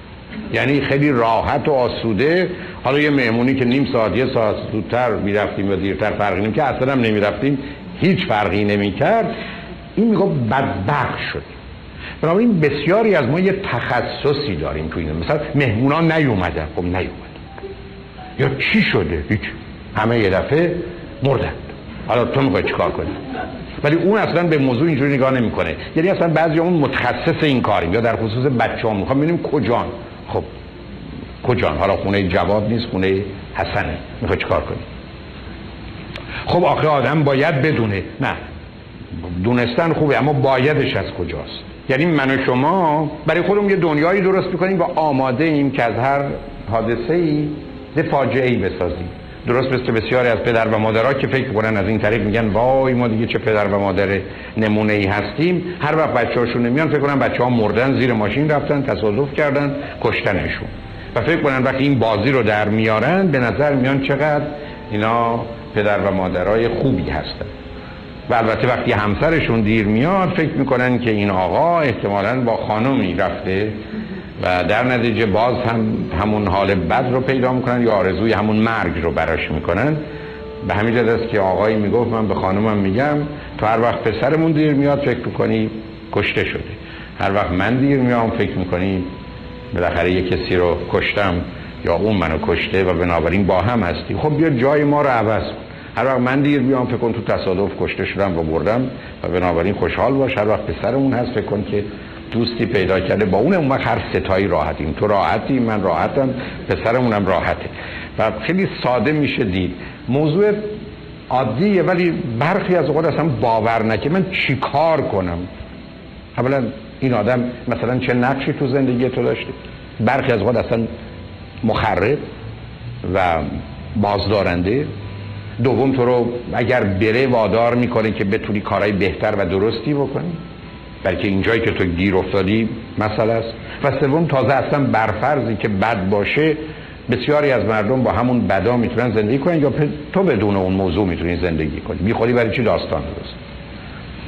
[SPEAKER 1] یعنی خیلی راحت و آسوده. حالا یه مهمونی که نیم ساعت یه ساعت زودتر می‌رفتیم و دیرتر فرقی نمی که اصلا هم نمی‌رفتیم. هیچ فرقی نمی‌کرد. این می‌گفت بدبخ شد بنابراین بسیاری از ما یه تخصصی داریم تو این مثلا مهمونان نیومدن. خب نیومدن. یا چی شده؟ هیچ. همه یه دفعه مردن. حالا تو می‌خوای چیکار کنی؟ ولی اون اصلا به موضوع اینجوری نگاه نمی‌کنه. یعنی اصلا بعضی اون متخصص این کاریم. یا در خصوص بچه‌ها. می‌خوام ببینیم کجان. خب کجان؟ حالا خونه جواد نیست خونه حسنه. می‌خوای چیکار کنی؟ خب آخه آدم باید بدونه. نه. دونستن خوبه اما بایدش از کجاست؟ یعنی من و شما برای خودمون یه دنیایی درست می‌کنیم و آماده ایم که از هر حادثه ای فاجعه ای بسازیم. درست مثل بسیاری از پدر و مادرها که فکر کنن از این طریق میگن وای ما دیگه چه پدر و مادر نمونه ای هستیم. هر وقت بچه هاشون نمیان فکر کنن بچه ها مردن زیر ماشین رفتن تصادف کردن کشتنشون. و فکر کنن وقتی این بازی رو در میارن به نظر میان چقدر اینا پدر و مادرای خوبی هستن. و البته وقتی همسرشون دیر میاد فکر می‌کنن که این آقا احتمالا با خانمی رفته و در نتیجه باز هم همون حال بد رو پیدا می‌کنن یا آرزوی همون مرگ رو براش می‌کنن. به همین جد است که آقایی می‌گفت من به خانومم میگم تو هر وقت پسرمون دیر میاد فکر می‌کنی کشته شده. هر وقت من دیر میام فکر می‌کنی بالاخره یه کسی رو کشتم یا اون منو کشته و بنابراین با هم هستی. خب بیا جای ما رو عوض هر وقت من دیر بیام فکر کن تو تصادف کشته شدم و بردم و بنابراین خوشحال باش. هر وقت پسرمون هست فکر کن که دوستی پیدا کرده. با اون اون هر ستایی راحتیم. تو راحتی من راحتم پسرمونم راحته. و خیلی ساده میشه دید. موضوع عادیه ولی برخی از اوقات اصلا باور نکه. من چیکار کنم؟ اولا این آدم مثلا چه نقشی تو زندگی تو داشته؟ برخی از اوقات اصلا مخرب و بازدارنده. دوم تو رو اگر بره وادار می‌کنه که بتونی کارهای بهتر و درستی بکنی. بلکه اینجایی که تو گیر افتادی مسئله است. و سوم تازه اصلا برفرضی که بد باشه بسیاری از مردم با همون بدا می‌تونن زندگی کنن یا تو بدون اون موضوع می‌تونی زندگی کنی. بی خودی برای چی داستان درست؟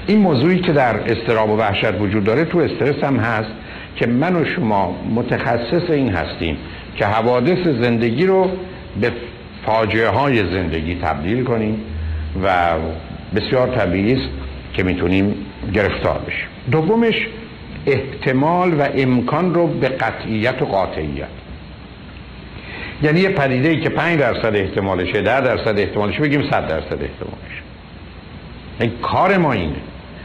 [SPEAKER 1] این موضوعی که در استراب و وحشت وجود داره تو استرس هم هست که من و شما متخصص این هستیم که حوادث زندگی رو به فاجعه های زندگی تبدیل کنیم و بسیار طبیعی است که می‌تونیم گرفتار بشیم. دومش احتمال و امکان رو به قطعیت و قاطعیت. یعنی یه پدیده ای که 5 درصد احتمالشه 10 درصد احتمالشه بگیم 100 درصد احتمالشه. این کار ما اینه.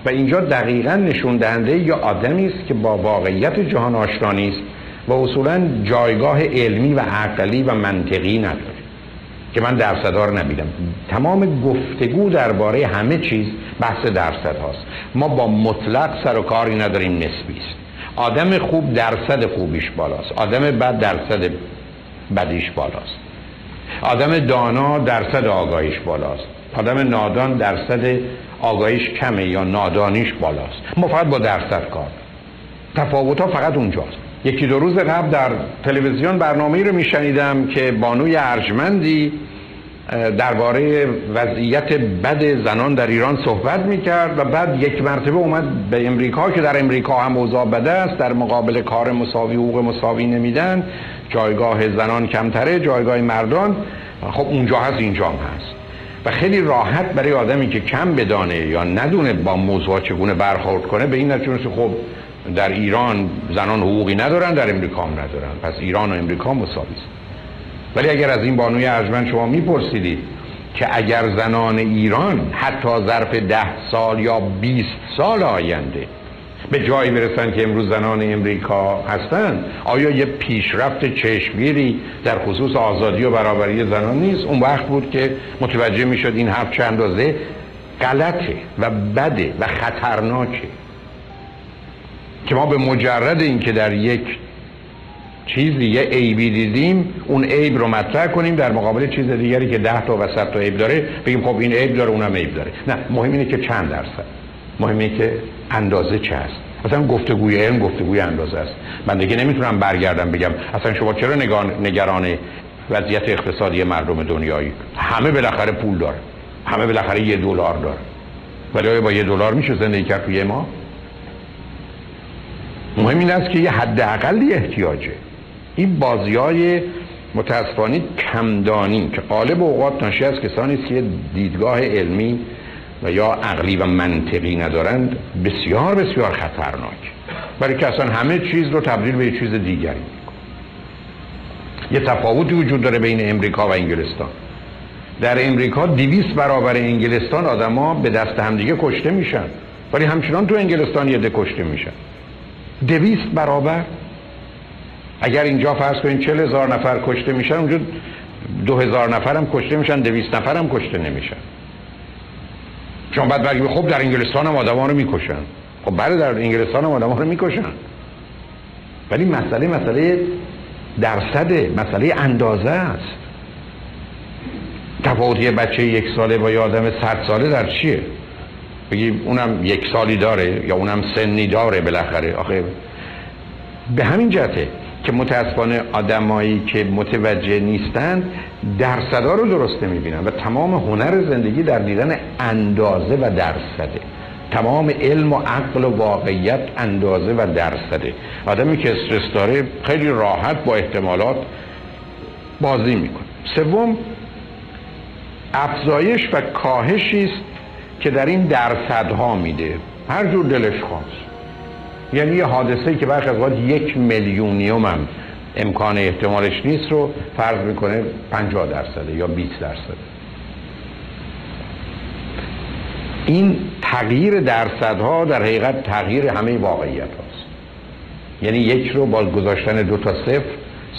[SPEAKER 1] و اینجا دقیقا نشون دهنده یا آدمی است که با واقعیت جهان آشنا نیست و اصولا جایگاه علمی و عقلی و منطقی نداره. که من درصدها رو نبیدم تمام گفتگو درباره همه چیز بحث درصد هاست. ما با مطلق سر و کاری نداریم نسبی است. آدم خوب درصد خوبیش بالاست. آدم بد درصد بدیش بالاست. آدم دانا درصد آگاهیش بالاست. آدم نادان درصد آگاهیش کمه یا نادانیش بالاست. ما فقط با درصد کار. تفاوت ها فقط اونجاست. یکی دو روز قبل در تلویزیون برنامه رو میشنیدم که بانوی ارجمندی درباره وضعیت بد زنان در ایران صحبت می‌کرد و بعد یک مرتبه اومد به امریکا که در امریکا هم اوضاع بده است در مقابل کار مساوی حقوق مساوی نمیدن. جایگاه زنان کمتره جایگاه مردان. خب اونجا هست اینجا هم هست. و خیلی راحت برای آدمی که کم بدانه یا ندونه با موضوع چگونه برخورد کنه به این نتیجه خب در ایران زنان حقوقی ندارن در امریکا هم ندارن. پس ایران و امریکا مساوی است. ولی اگر از این بانوی ارجمند شما میپرسیدید که اگر زنان ایران حتی ظرف ده سال یا 20 سال آینده به جایی برسن که امروز زنان امریکا هستند آیا یه پیشرفت چشمگیری در خصوص آزادی و برابری زنان نیست؟ اون وقت بود که متوجه می‌شد این حرف چند اندازه غلطه و بده و خطرناکه. که ما به مجرد اینکه در یک چیزی یه عیبی دیدیم اون عیب رو مطرح کنیم در مقابل چیز دیگری که ده تا و صد تا عیب داره بگیم خب این عیب داره اونم عیب داره. نه مهم اینه که چند درصد. مهم اینه که اندازه چه هست اصلا گفتگوی علم گفتگوی اندازه است. من دیگه نمی‌تونم برگردم بگم اصلا شما چرا نگران وضعیت اقتصادی مردم دنیایی؟ همه بالاخره پول داره. همه بالاخره یه دلار داره. ولی آیا با یه دلار میشه زندگی کرد توی ما؟ مهم این است که یه حد اقلی احتیاجه. این بازی های متاسفانه کمدانی که قالب اوقات ناشی از کسانی که دیدگاه علمی و یا عقلی و منطقی ندارند بسیار بسیار خطرناک. برای که اصلا همه چیز رو تبدیل به یه چیز دیگری یه تفاوتی وجود داره بین امریکا و انگلستان. در امریکا دیویس برابر انگلستان آدما به دست همدیگه کشته میشن ولی همچنان تو انگلستان یه کشته میشن. دویست برابر؟ اگر اینجا فرض کنید چل هزار نفر کشته میشن اونجا دو هزار نفر هم کشته میشن دویست نفر هم کشته نمیشن. شما بعد بگید خب در انگلستان هم آدم رو می‌کشن. خب بله در انگلستان هم آدم رو می‌کشن. ولی مسئله مسئله درصده مسئله اندازه است. تفاوت یه بچه یک ساله با یه آدم صد ساله در چیه؟ بگی اونم یک سالی داره یا اونم سنی داره بالاخره. آخه به همین جهته که متاسفانه آدمایی که متوجه نیستند درصدا رو درست نمی‌بینن و تمام هنر زندگی در دیدن اندازه و درصده. تمام علم و عقل و واقعیت اندازه و درصده. آدمی که استرس داره خیلی راحت با احتمالات بازی می‌کنه. سوم افزایش و کاهشی است که در این درصدها میده. هر جور دلش خواست. یعنی یه حادثه که برخی از یک میلیونیوم هم امکان احتمالش نیست رو فرض می‌کنه 50 درصده یا 20 درصده. این تغییر درصدها در حقیقت تغییر همه واقعیت هاست. یعنی یک رو با گذاشتن دو تا صفر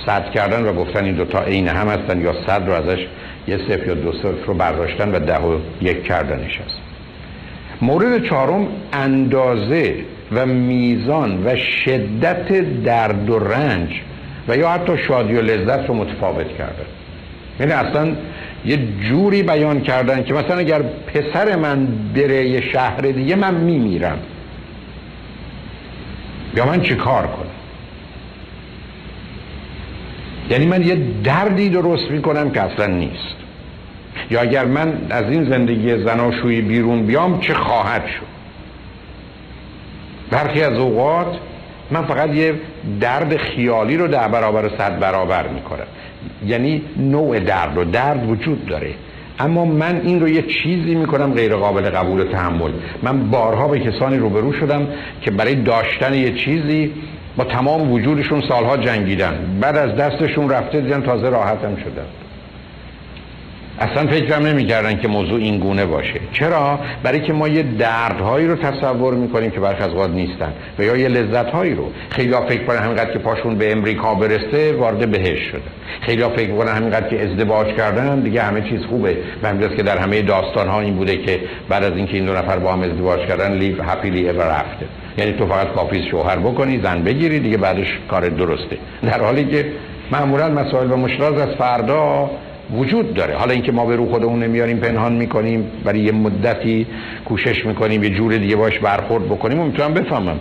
[SPEAKER 1] صد کردن و گفتن این دوتا عین هم هستن یا صد رو ازش یه صفر یا دو صفر رو برداشتن و ده و یک کردنش هست. مورد چهارم اندازه و میزان و شدت درد و رنج و یا حتی شادی و لذت رو متفاوت کردن یعنی اصلا یه جوری بیان کردن که مثلا اگر پسر من بره یه شهر دیگه من میمیرم. یا من چی کار کنم؟ یعنی من یه دردی درست می‌کنم که اصلا نیست. یا اگر من از این زندگی زناشویی بیرون بیام چه خواهد شد؟ برخی از اوقات من فقط یه درد خیالی رو در برابر صد برابر می‌کنم. یعنی نوع درد و درد وجود داره. اما من این رو یه چیزی می‌کنم غیر قابل قبول و تحمل. من بارها به کسانی روبرو شدم که برای داشتن یه چیزی با تمام وجودشون سالها جنگیدن. بعد از دستشون رفته دیدن تازه راحتم شدن اصلا فکرم نمی‌کردن که موضوع این گونه باشه. چرا؟ برای که ما یه دردهایی رو تصور می‌کنیم که برخ از نیستن و یا یه لذتهایی رو. خیلی ها فکر کنن همینقدر که پاشون به امریکا برسه وارد بهش شده. خیلی ها فکر کنن همینقدر که ازدواج کردن دیگه همه چیز خوبه. و همینجاست که در همه داستان ها این بوده که بعد از اینکه این دو نفر با هم ازدواج کردن لیو هپیلی اور رفته. یعنی تو فقط کافی شوهر بکنی زن بگیری دیگه بعدش کار درسته. در حالی که معمولا مسائل و مشکلات از فردا وجود داره. حالا اینکه ما به رو خودمون نمیاریم پنهان می‌کنیم برای یه مدتی کوشش می‌کنیم یه جور دیگه باش برخورد بکنیم و می‌تونم بفهمم.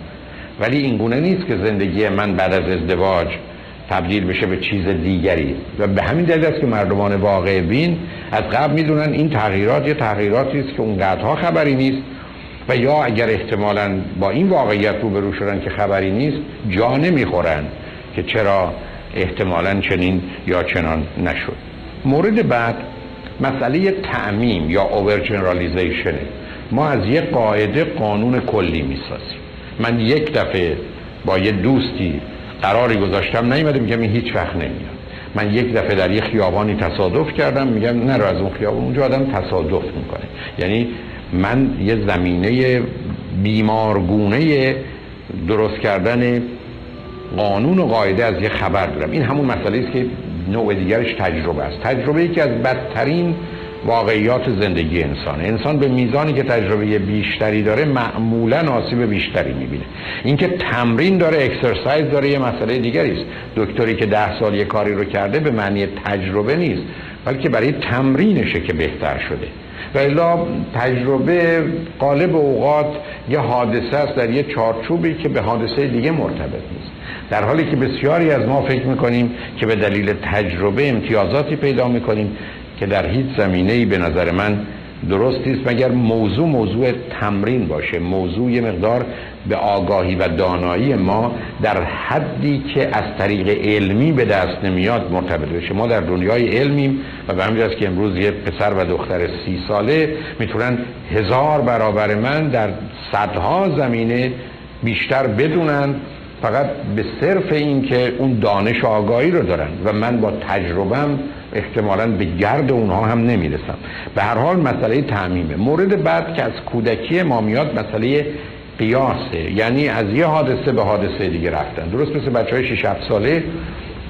[SPEAKER 1] ولی این گونه نیست که زندگی من بعد از ازدواج تبدیل بشه به چیز دیگری. و به همین دلیل است که مردمان واقع بین از قبل می‌دونن این تغییرات یه تغییراتی است که اونقدرها خبری نیست. و یا اگر احتمالا با این واقعیت روبرو شدن که خبری نیست جا نمی‌خورن که چرا احتمالا چنین یا چنان نشد. مورد بعد مسئله تعمیم یا اوور جنرالیزیشنه ما از یه قاعده قانون کلی می‌سازیم. من یک دفعه با یه دوستی قراری گذاشتم نیومده میگم این هیچ وقت نمیاد من یک دفعه در یه خیابانی تصادف کردم میگم نرو از اون خیابان اونجا آدم تصادف می‌کنه. یعنی من یه زمینه بیمارگونه درست کردن قانون و قاعده از یه خبر دارم. این همون مسئله است که نوع دیگرش تجربه است. تجربه یکی از بدترین واقعیات زندگی انسان. انسان به میزانی که تجربه بیشتری داره معمولا آسیب بیشتری می‌بینه. اینکه تمرین داره اکسرسایز داره یه مسئله دیگری است. دکتری که ده سال یه کاری رو کرده به معنی تجربه نیست بلکه برای تمرینشه که بهتر شده. و الا تجربه قالب اوقات یه حادثه است در یه چارچوبی که به حادثه دیگه مرتبط نیست. در حالی که بسیاری از ما فکر می‌کنیم که به دلیل تجربه امتیازاتی پیدا می‌کنیم که در هیچ زمینه ای به نظر من درست نیست مگر موضوع موضوع تمرین باشه موضوع یه مقدار به آگاهی و دانایی ما در حدی که از طریق علمی به دست نمیاد مرتبط بشه. ما در دنیای علمیم و به همین که امروز یه پسر و دختر سی ساله می‌تونن هزار برابر من در صدها زمینه بیشتر بدونن فقط به صرف این که اون دانش آگاهی رو دارن و من با تجربم احتمالا به گرد اونها هم نمی‌رسم. به هر حال مسئله تعمیمه. مورد بعد که از کودکی ما میاد مسئله قیاسه. یعنی از یه حادثه به حادثه دیگه رفتن. درست مثل بچه های 6 ساله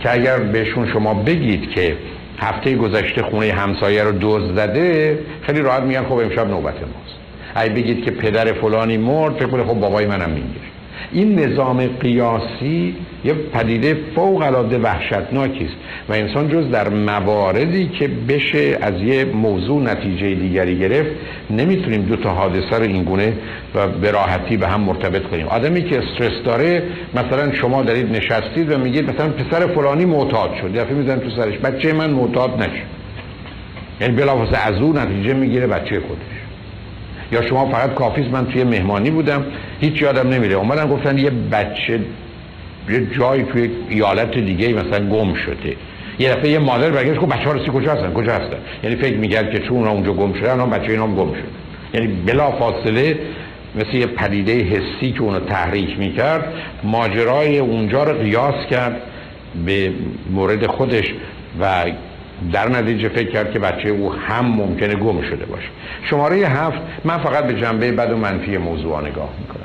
[SPEAKER 1] که اگر بهشون شما بگید که هفته گذشته خونه همسایه رو دوز زده خیلی راحت میگن خب امشب نوبت ماست. اگه بگید که پدر فلانی مرد فکر خب بابای منم می‌گیره. این نظام قیاسی یه پدیده فوق العاده وحشتناکی است و انسان جز در مواردی که بشه از یه موضوع نتیجه دیگری گرفت نمی‌تونیم دو تا حادثه رو اینگونه و به راحتی به هم مرتبط کنیم. آدمی که استرس داره مثلا شما دارید نشستید و میگید مثلا پسر فلانی معتاد شد. دفعه میزن تو سرش بچه من معتاد نشه یعنی بلافاصله از اون نتیجه می‌گیره بچه خودش. یا شما فقط کافیز من توی مهمانی بودم. هیچ یادم نمیره. اومدن گفتن یه بچه یه جایی توی ایالت دیگه مثلا گم شده. یه دفعه یه مادر برگشت گفت بچه‌ها رسی کجا هستن؟ کجا هستن؟ یعنی فکر میگرد که چون اونجا گم شدن اون بچه اینا گم شد یعنی بلا فاصله مثل یه پدیده حسی که اونو تحریک می‌کرد ماجرای اونجا رو قیاس کرد به مورد خودش و در نتیجه فکر کرد که بچه او هم ممکنه گم شده باشه. شماره هفت من فقط به جنبه بد و منفی موضوع نگاه می‌کنم.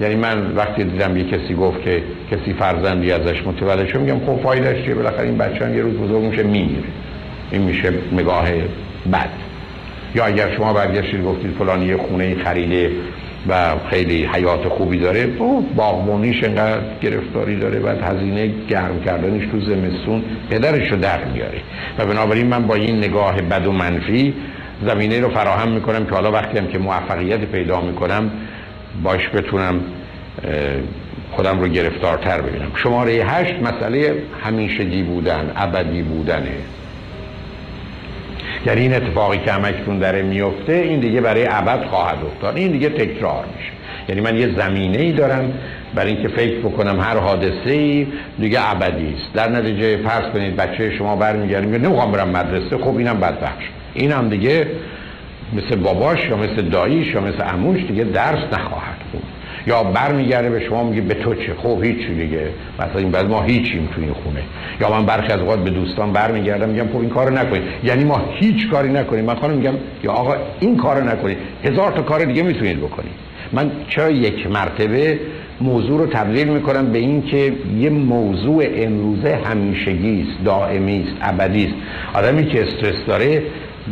[SPEAKER 1] یعنی من وقتی دیدم یه کسی گفت که کسی فرزندی ازش متولد شد میگم خب فایدهش چیه؟ بالاخره این بچه هم یه روز بزرگ میشه میمیره. این میشه نگاه بد. یا اگر شما برگشتید گفتید فلانی یه خونه خریده و خیلی حیات خوبی داره. باغبونیش انقدر گرفتاری داره و هزینه گرم کردنش تو زمستون پدرش رو در میاره. و بنابراین من با این نگاه بد و منفی زمینه رو فراهم می‌کنم که حالا وقتی هم که موفقیت پیدا می‌کنم باش بتونم خودم رو گرفتارتر ببینم. شماره هشت مسئله همیشگی بودن ابدی بودنه. یعنی این اتفاقی که همکتون داره میفته این دیگه برای ابد خواهد افتاد. این دیگه تکرار میشه. یعنی من یه زمینه ای دارم برای اینکه فکر بکنم هر حادثه ای دیگه ابدی است. در نتیجه فرض کنید بچه شما برمیگرده میگه نمی‌خوام برم مدرسه. خب اینم بدبخش اینم دیگه مثل باباش یا مثل داییش یا مثل عموش دیگه درس نخواهد یا برمیگرده به شما میگه به تو چه؟ خب هیچ دیگه. مثلا این بعد ما هیچیم تو این خونه. یا من برخی از اوقات به دوستان برمیگردم میگم خب این کارو نکنید. یعنی ما هیچ کاری نکنیم. من خانم میگم یا آقا این کارو نکنید. هزار تا کار دیگه می‌تونید بکنید. من چرا یک مرتبه موضوع رو تبدیل می‌کنم به این که یه موضوع امروزه همیشگی است دائمی است ابدی است. آدمی که استرس داره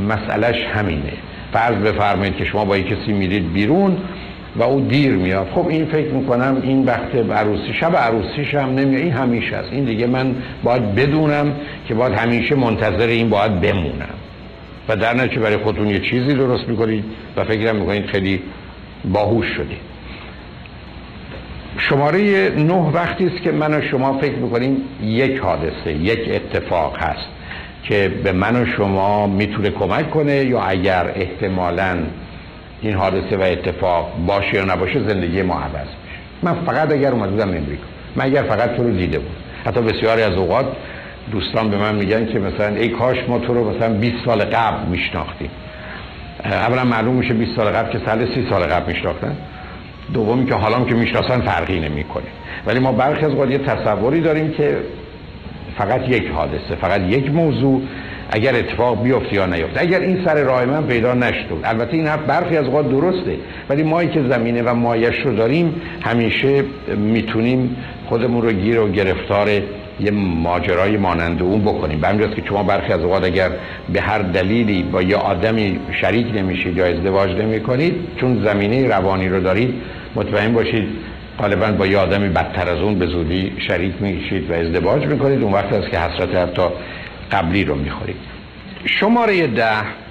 [SPEAKER 1] مسئلهش همینه. فرض بفرمایید که شما با یک کسی میرید بیرون و او دیر میاد. خب این فکر می‌کنم این وقت عروسی شب عروسیش هم نمیاد. این همیشه است. این دیگه من باید بدونم که باید همیشه منتظر این باید بمونم. و در نتیجه برای خودتون یه چیزی درست می‌کنید و فکرم می‌کنید خیلی باهوش شدید. شماره نه وقتی است که من و شما فکر می‌کنیم یک حادثه یک اتفاق هست که به من و شما می‌تونه کمک کنه یا اگر احتمالاً این حادثه و اتفاق باشه یا نباشه زندگی ما عوض میشه. من فقط اگر اومده بودم امریکا. من اگر فقط تو رو دیده بود حتی بسیاری از اوقات دوستان به من میگن که مثلا ای کاش ما تو رو مثلا 20 سال قبل میشناختیم. اولا معلوم میشه 20 سال قبل که سال 30 سال قبل میشناختن. دومی که حالا که می‌شناسن فرقی نمی‌کنه. ولی ما برخی از اوقات تصوری داریم که فقط یک حادثه فقط یک موضوع اگر اتفاق بیفته یا نیفته اگر این سر راه من پیدا نشد. البته این حرف برخی از اوقات درسته. ولی مایی که زمینه و مایش رو داریم همیشه می‌تونیم خودمون رو گیر و گرفتار یه ماجرای مانند اون بکنیم. به همجاست که شما برخی از اوقات اگر به هر دلیلی با یه آدمی شریک نمیشید یا ازدواج نمی کنید چون زمینه روانی رو دارید مطمئن باشید غالبا با یه آدمی بدتر از اون به زودی شریک میشید و ازدواج می‌کنید. اون وقت است که حسرت حتی قبلی رو می‌خورید شماره ده.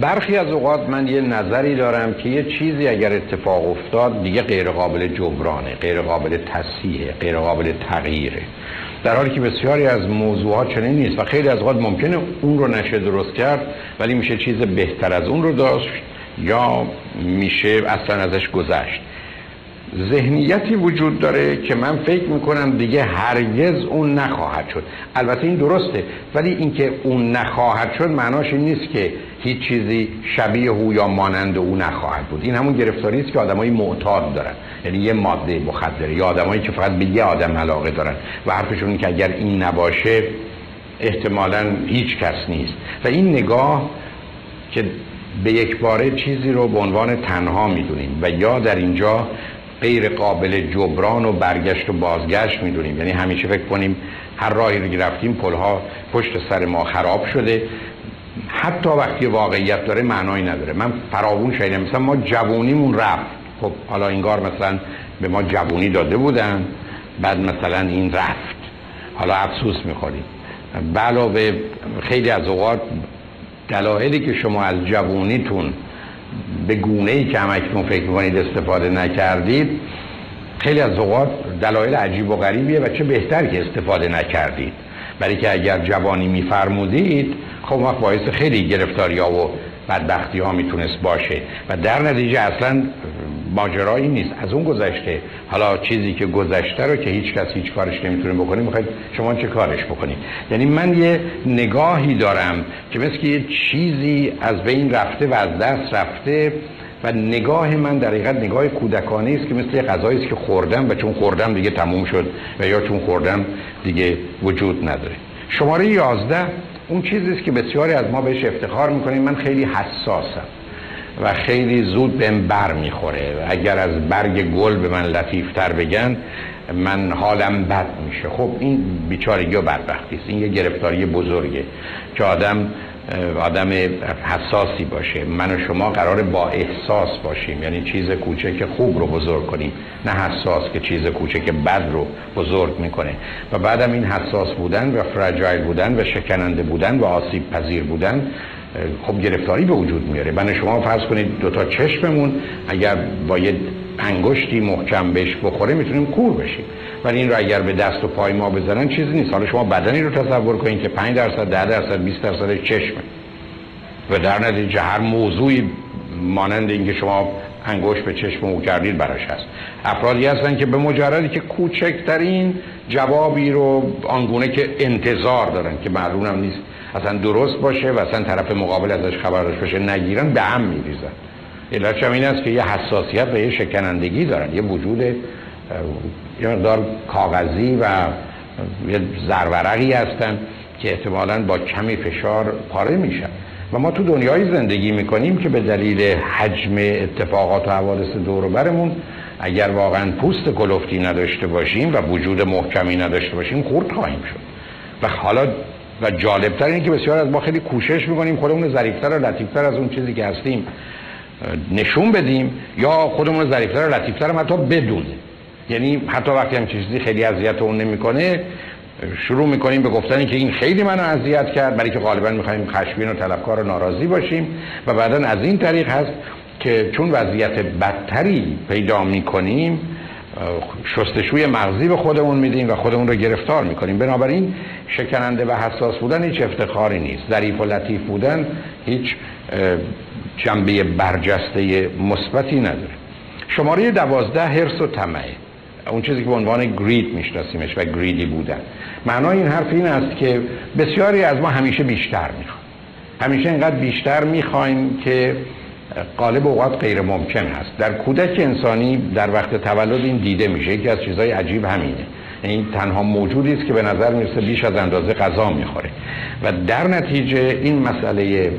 [SPEAKER 1] برخی از اوقات من یه نظری دارم که یه چیزی اگر اتفاق افتاد دیگه غیر قابل جبرانه غیر قابل تصحیحه غیر قابل تغییره. در حالی که بسیاری از موضوعات چنین نیست و خیلی از اوقات ممکنه اون رو نشه درست کرد ولی میشه چیز بهتر از اون رو داشت یا میشه اصلا ازش گذشت. ذهنیتی وجود داره که من فکر می‌کنم دیگه هرگز اون نخواهد شد. البته این درسته ولی اینکه اون نخواهد شد معناش این نیست که هیچ چیزی شبیه او یا مانند او نخواهد بود. این همون گرفتاری است که آدمای معتاد دارن. یعنی یه ماده مخدره یا آدمایی که فقط به یه آدم علاقه دارن. و حرفشون این که اگر این نباشه احتمالا هیچ کس نیست. و این نگاه که به یک باره چیزی رو به عنوان تنها می‌دونیم. و یا در اینجا غیر قابل جبران و برگشت و بازگشت می‌دونیم. یعنی همیشه فکر کنیم هر راهی رو رفتیم پلها پشت سر ما خراب شده. حتی وقتی واقعیت داره معنایی نداره. من فراوون شایدم مثلا ما جوونیمون رفت. خب حالا اینگار مثلا به ما جوونی داده بودن. بعد مثلا این رفت. حالا افسوس می‌خوریم. علاوه خیلی از اوقات دلایلی که شما از جوونیتون به گونه ای که همکنون فکر می‌کنید استفاده نکردید خیلی از اوقات دلایل عجیب و غریبیه و چه بهتر که استفاده نکردید. برای که اگر جوانی میفرمودید خب وقت باعث خیلی گرفتاری ها و بدبختی ها می‌تونست باشه. و در نتیجه اصلا ماجرایی نیست. از اون گذشته. حالا چیزی که گذشته رو که هیچ کس هیچ کارش نمی‌تونه بکنه می‌خواید شما چه کارش بکنید؟ یعنی من یه نگاهی دارم که مثل یه چیزی از بین رفته و از دست رفته و نگاه من در حقیقت نگاه کودکانه است که مثل غذایی است که خوردم و چون خوردم دیگه تموم شد و یا چون خوردم دیگه وجود نداره. شماره 11 اون چیزی است که بسیاری از ما بهش افتخار می‌کنیم. من خیلی حساسم. و خیلی زود بهم بر می‌خوره. اگر از برگ گل به من لطیفتر بگن من حالم بد میشه. خب این بیچارگی و بدبختی است. این یه گرفتاری بزرگه که آدم آدم حساسی باشه. من و شما قرار با احساس باشیم. یعنی چیز کوچک خوب رو بزرگ کنیم. نه حساس که چیز کوچک بد رو بزرگ می‌کنه. و بعدم این حساس بودن و فرجایل بودن و شکننده بودن و آسیب پذیر بودن خب گرفتاری به وجود میاره. من شما فرض کنید دو تا چشممون اگر با یه انگشتی محکم بهش بخوره می‌تونیم کور بشیم. ولی این رو اگر به دست و پای ما بزنن چیزی نیست. حالا شما بدنی رو تصور کنید که 5 درصد 10 درصد 20 درصد چشمه. و در نتیجه هر موضوعی مانند اینکه شما انگشت به چشم او کردید براش هست. افرادی هستن که به مجردی که کوچکترین جوابی رو آنگونه که انتظار دارن که معلوم نیست اصلا درست باشه و اصلا طرف مقابل ازش خبر داشته باشه نگیرن به هم میریزن. علتش این است که یه حساسیت و یه شکنندگی دارن یه وجود یه مقدار کاغذی و یه زرورقی هستن که احتمالا با کمی فشار پاره میشن. و ما تو دنیای زندگی می‌کنیم که به دلیل حجم اتفاقات و حوادث دور برمون اگر واقعا پوست کلفتی نداشته باشیم و وجود محکمی نداشته باشیم خورد خواهیم شد. و حالا و جالبتر اینه که بسیار از ما خیلی کوشش می‌کنیم خودمون ظریفتر و لطیفتر از اون چیزی که هستیم نشون بدیم یا خودمون ظریفتر و لطیفتر هم حتی بدون یعنی حتی وقتی هم چیزی خیلی اذیت اون نمی‌کنه شروع می‌کنیم به گفتن که این خیلی منو اذیت کرد برای که غالبا می‌خوایم خشمگین و طلبکار و ناراضی باشیم و بعدا از این طریق هست که چون وضعیت بدتری پیدا می‌کنیم شستشوی مغزی به خودمون میدیم و خودمون رو گرفتار می‌کنیم. بنابراین شکننده و حساس بودن هیچ افتخاری نیست. ظریف و لطیف بودن هیچ جنبه برجسته مثبتی نداره. شماره دوازده هرس و طمعه اون چیزی که به عنوان گرید میشناسیمش و گریدی بودن. معنای این حرف این است که بسیاری از ما همیشه بیشتر می‌خوایم. همیشه اینقدر بیشتر می‌خوایم که قالب اوقات غیر ممکن هست. در کودک انسانی در وقت تولد این دیده میشه. یکی از چیزهای عجیب همینه. این تنها موجودی است که به نظر می‌رسه بیش از اندازه غذا می‌خوره. و در نتیجه این مسئله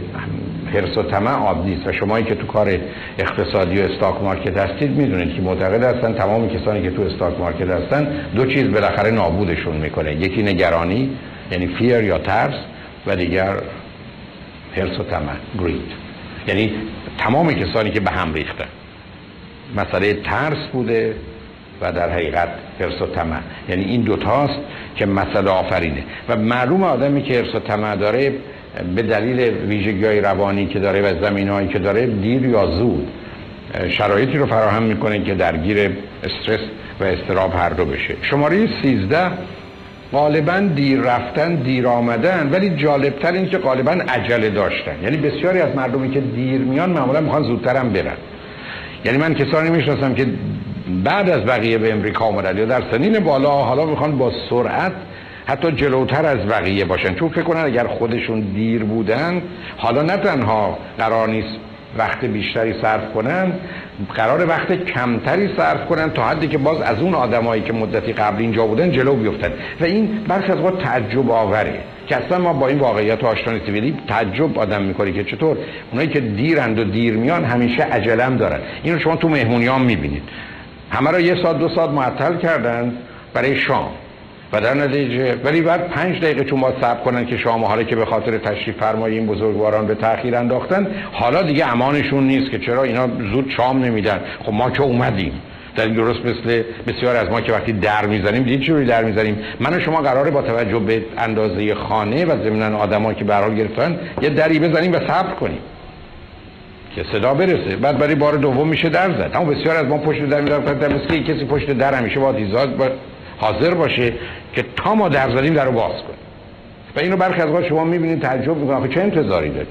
[SPEAKER 1] حرص و طمع عادی است و شمایی که تو کار اقتصادی و stock market هستید می‌دونید که معتقد هستن تمام کسانی که تو stock market هستن دو چیز بالاخره نابودشون می‌کنه. یکی نگرانی یعنی fear یا ترس و دیگر حرص و طمع greed یعنی تمام کسانی که به هم ریختن مسئله ترس بوده و در حقیقت حرص و طمع. یعنی این دوتاست که مسئله آفرینه. و معلوم آدمی که حرس و طمع داره به دلیل ویژگی های روانی که داره و زمین هایی که داره دیر یا زود شرایطی رو فراهم می‌کنه که درگیر استرس و استراب هر دو بشه. شماره 13 غالبا دیر رفتن دیر آمدن ولی جالبتر این که غالبا عجله داشتن. یعنی بسیاری از مردمی که دیر میان معمولا می‌خوان زودتر هم برن. یعنی من کسانی می‌شناسم که بعد از بقیه به امریکا آمدن یا در سنین بالا حالا می‌خوان با سرعت حتی جلوتر از بقیه باشن. چون فکر کنن اگر خودشون دیر بودن حالا نه تنها قرار نیست وقت بیشتری صرف کنن قرار وقت کمتری صرف کنن تا حدی که باز از اون آدمایی که مدتی قبل اینجا بودن جلو بیفتن. و این برخی از وقت تعجب آوره که اصلا ما با این واقعیت آشنا نیستیم تعجب آدم می‌کنه که چطور؟ اونایی که دیرند و دیر میان همیشه عجلم دارن. اینو شما تو مهمونیام می‌بینید. همه را یه ساعت دو ساعت معطل کردن برای شام. و در نتیجه ولی بعد پنج دقیقه چون ما صبر کنن که شما حالا که به خاطر تشریف فرمایی این بزرگواران به تاخیر انداختن حالا دیگه امانشون نیست که چرا اینا زود شام نمیدن. خب ما که اومدیم. در درست مثل بسیار از ما که وقتی در می‌زنیم دید چجوری در می‌زنیم؟ من و شما قراره با توجه به اندازه خانه و ضمن آدمایی که به حال گرفتن یه دری بزنیم و صبر کنیم. که صدا برسه. بعد برای بار دوم میشه در زد. اما بسیار از ما پشت در می‌ذارن مثل کسی پشت در همیشه با با حاضر باشه که تا ما در زدیم در رو باز کنیم. و اینو برخی از شما می‌بینید تعجب می‌کنید چه انتظاری دارید؟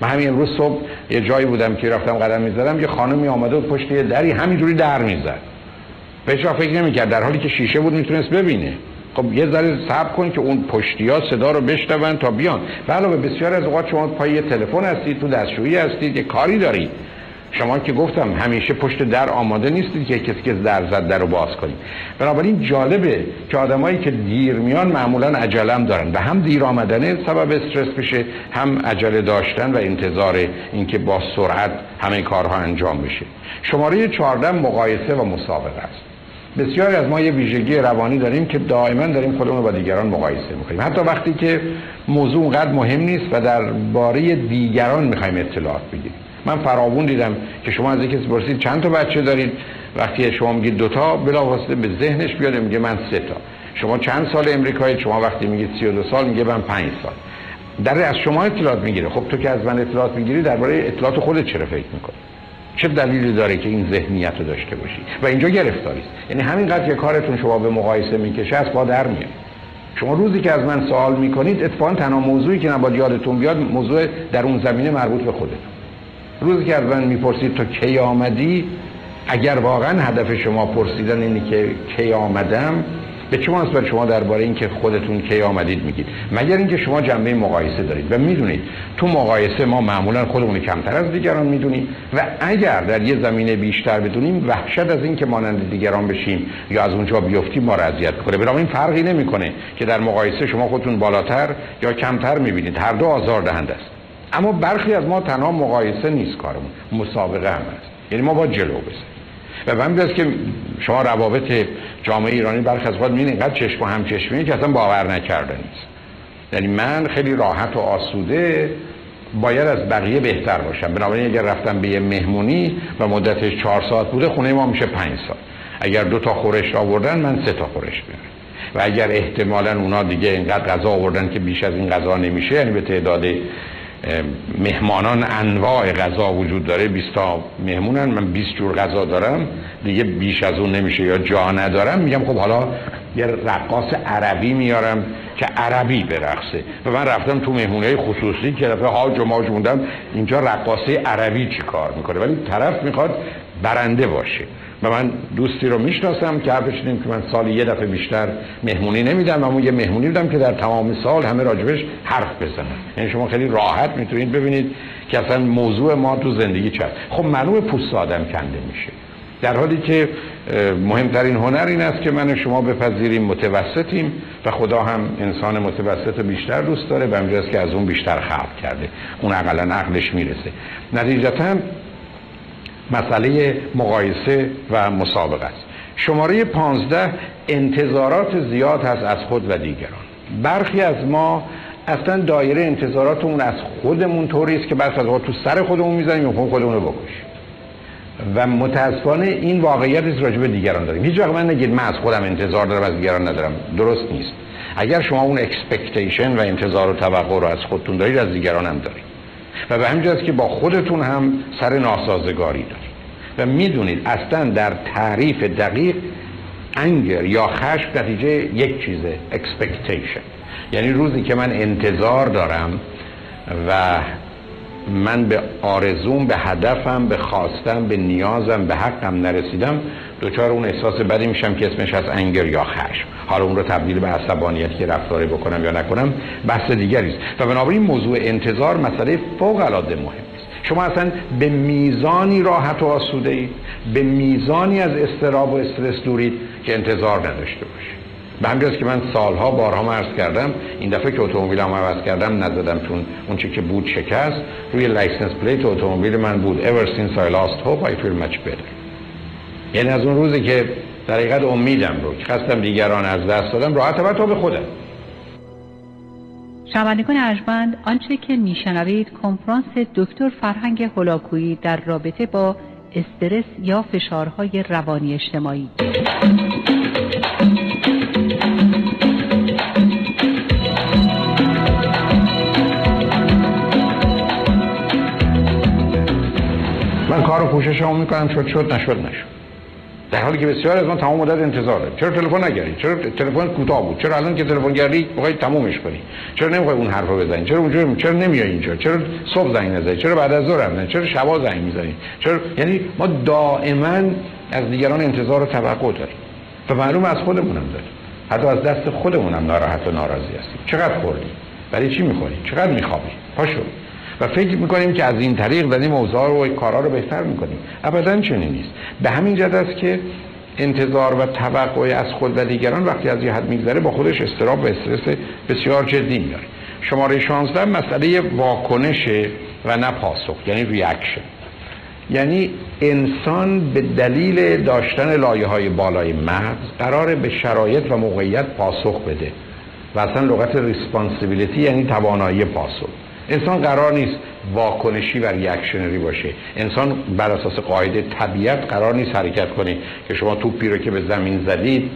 [SPEAKER 1] من همین امروز صبح یه جایی بودم که رفتم قدم می‌زدم یه خانمی آمده بود پشت یه دری همینجوری در می‌زد. بهش فکر نمی‌کرد در حالی که شیشه بود می‌تونست ببینه. خب یه ذره صبر کن که اون پشتی ها صدا رو بشنون تا بیان. علاوه بسیار از اوقات شما پای تلفن هستید تو دستشویی هستید یه کاری دارید. شما که گفتم همیشه پشت در آماده نیستید که کسی که در زد در رو باز کنید. بنابراین جالبه که آدمایی که دیر میان معمولا عجلم دارن و هم دیر آمدنه سبب استرس بشه هم عجله داشتن و انتظار اینکه با سرعت همه کارها انجام بشه. شماره 14 مقایسه و مسابقه است. بسیاری از ما یه ویژگی روانی داریم که دائما داریم خودمون رو با دیگران مقایسه می‌کنیم. حتی وقتی که موضوع اونقدر مهم نیست و در باره دیگران می‌خوایم اطلاعات بگیریم. من فراوون دیدم که شما از کسی پرسید چند تا بچه دارید وقتی شما میگید دوتا بلافاصله به ذهنش بیاد میگه من سه تا. شما چند سال امریکایی شما وقتی میگید 32 سال میگه من 5 سال. در از شما اطلاعات می‌گیره. خب تو که از من اطلاعات می‌گیری درباره اطلاعات خودت چرا فکر می‌کنی؟ چه دلیلی داره که این ذهنیت رو داشته باشی؟ و اینجا گرفتاری است. یعنی همینقدر که کارتون شما به مقایسه می‌کشه از در میاد. شما روزی که از من سوال می‌کنید اتفاقا تنها موضوعی که نباید یادتون بیاد موضوع در اون زمینه مربوط به خودتون. روزی که از من می‌پرسید تو کی آمدی اگر واقعا هدف شما پرسیدن اینه که کی آمدم به چه مناسبت شما درباره اینکه خودتون کی آمدید میگید؟ مگر اینکه شما جنبه مقایسه دارید. و می‌دونید تو مقایسه ما معمولا خودمون کمتر از دیگران می‌دونیم. و اگر در یه زمینه بیشتر بدونیم وحشت از اینکه مانند دیگران بشیم یا از اونجا بیفتیم ما را اذیت کنه این فرقی نمی‌کنه که در مقایسه شما خودتون بالاتر یا کمتر می‌بینید. هر دو آزار دهنده است. اما برخی از ما تنها مقایسه نیست کارمون مسابقه هم هست. یعنی ما با جلو بزنیم. و همین است که شما روابط جامعه ایرانی برخی از وقت می‌بینید اینقدر چشم و همچشمی که اصلا باور نکرده نیست. یعنی من خیلی راحت و آسوده باید از بقیه بهتر باشم. بنابراین اگر رفتم به یه مهمونی و مدتش چهار ساعت بوده خونه ما میشه پنج ساعت. اگر دو تا خورش آوردن من سه تا خورش بیارم و اگر احتمالا اونا دیگه اینقدر غذا آوردن که بیش از این غذا نمیشه یعنی به تعداد مهمانان انواع غذا وجود داره. 20 تا مهمونن. من 20 جور غذا دارم. دیگه بیش از اون نمیشه یا جا ندارم. میگم خب حالا یه رقاص عربی میارم که عربی برقصه. و من رفتم تو مهمونه خصوصی که دفعه هاج و ماج اینجا رقاصه عربی چی کار می‌کنه. ولی طرف می‌خواد برنده باشه. و من دوستی رو می‌شناسم که حرفش که من سال یه دفعه بیشتر مهمونی نمیدم اما یه مهمونی بودم که در تمام سال همه راجبش حرف بزنن. یعنی شما خیلی راحت می‌تونید ببینید که اصلا موضوع ما تو زندگی چه خب معلوم پوست آدم کنده میشه. در حالی که مهمترین هنر این است که من و شما بپذیریم متوسطیم و خدا هم انسان متوسط بیشتر دوست داره به است که از اون بیشتر خلق کرده. اون اقلا عقلش می‌رسه. نتیجتا مسئله مقایسه و مسابقه است. شماره پانزده انتظارات زیاد هست از خود و دیگران. برخی از ما اصلا دایره انتظاراتمون از خودمون طوری است که بس از تو سر خودمون می‌زنیم و خودمون رو بکشیم. و متاسفانه این واقعیت است راجع به دیگران داریم. هیچ من نگید من از خودم انتظار دارم از دیگران ندارم. درست نیست. اگر شما اون expectation و انتظار و توقع رو از خودتون دارید از دیگران هم دارید. و به همین که با خودتون هم سر ناسازگاری دارید. و می‌دونید اصلا در تعریف دقیق anger یا خشم نتیجه یک چیزه expectation یعنی روزی که من انتظار دارم و من به آرزوم به هدفم به خواستم به نیازم به حقم نرسیدم دچار اون احساس بدی میشم که اسمش از anger یا خشم. حالا اون رو تبدیل به عصبانیت که رفتاری بکنم یا نکنم بحث دیگری است. و بنابراین موضوع انتظار مسئله فوق العاده مهم شما اصلا به میزانی راحت و آسوده اید به میزانی از اضطراب و استرس دورید که انتظار نداشته باشید. به همین که من سالها بارها عرض کردم این دفعه که اتومبیلم عوض کردم نزدم چون اون چی که بود شکست. روی license plate اتومبیل من بود. Ever since I lost hope I feel much better. یعنی از اون روزی که در حقیقت امیدم رو که خواستم دیگران از دست دادم راحت و تو به خودم.
[SPEAKER 2] شنوندگان ارجمند آنچه که میشنوید کنفرانس دکتر فرهنگ هلاکویی در رابطه با استرس یا فشارهای روانی اجتماعی.
[SPEAKER 1] من کار و هم می‌کنم شد شد نشد نشد. در حالی که بسیار از ما تمام مدت انتظار داریم چرا تلفن نگردی چرا تلفن کوتاه بود؟ چرا الان که تلفن گردی می‌خوای تمومش کنی؟ چرا نمی‌خوای اون حرفو بزنی؟ چرا اونجا چرا نمیای اینجا؟ چرا صبح زنگ نزنی؟ چرا بعد از ظهر نه چرا شبا زنگ می‌زنی؟ چرا؟ یعنی ما دائما از دیگران انتظار و توقع داریم. و معلوم از خودمونم داریم. حتی از دست خودمونم ناراحت و ناراضی هستیم. چقدر خوردی؟ برای چی می‌خوری؟ چقدر میخوابی؟ پاشو. و فکر می‌کنیم که از این طریق داریم اوضاع و کارا رو بهتر می‌کنیم. ابدا چنین نیست. به همین جد است که انتظار و توقع از خود و دیگران وقتی از یه حد میگذره با خودش استراب و استرس بسیار جدی میاره شماره 16 مسئله واکنش و نه پاسخ یعنی reaction یعنی انسان به دلیل داشتن لایه های بالای مغز قراره به شرایط و موقعیت پاسخ بده. و اصلا لغت responsibility یعنی توانایی پاسخ. انسان قرار نیست واکنشی و reactionary باشه. انسان بر اساس قاعده طبیعت قرار نیست حرکت کنه که شما توپی رو که به زمین زدید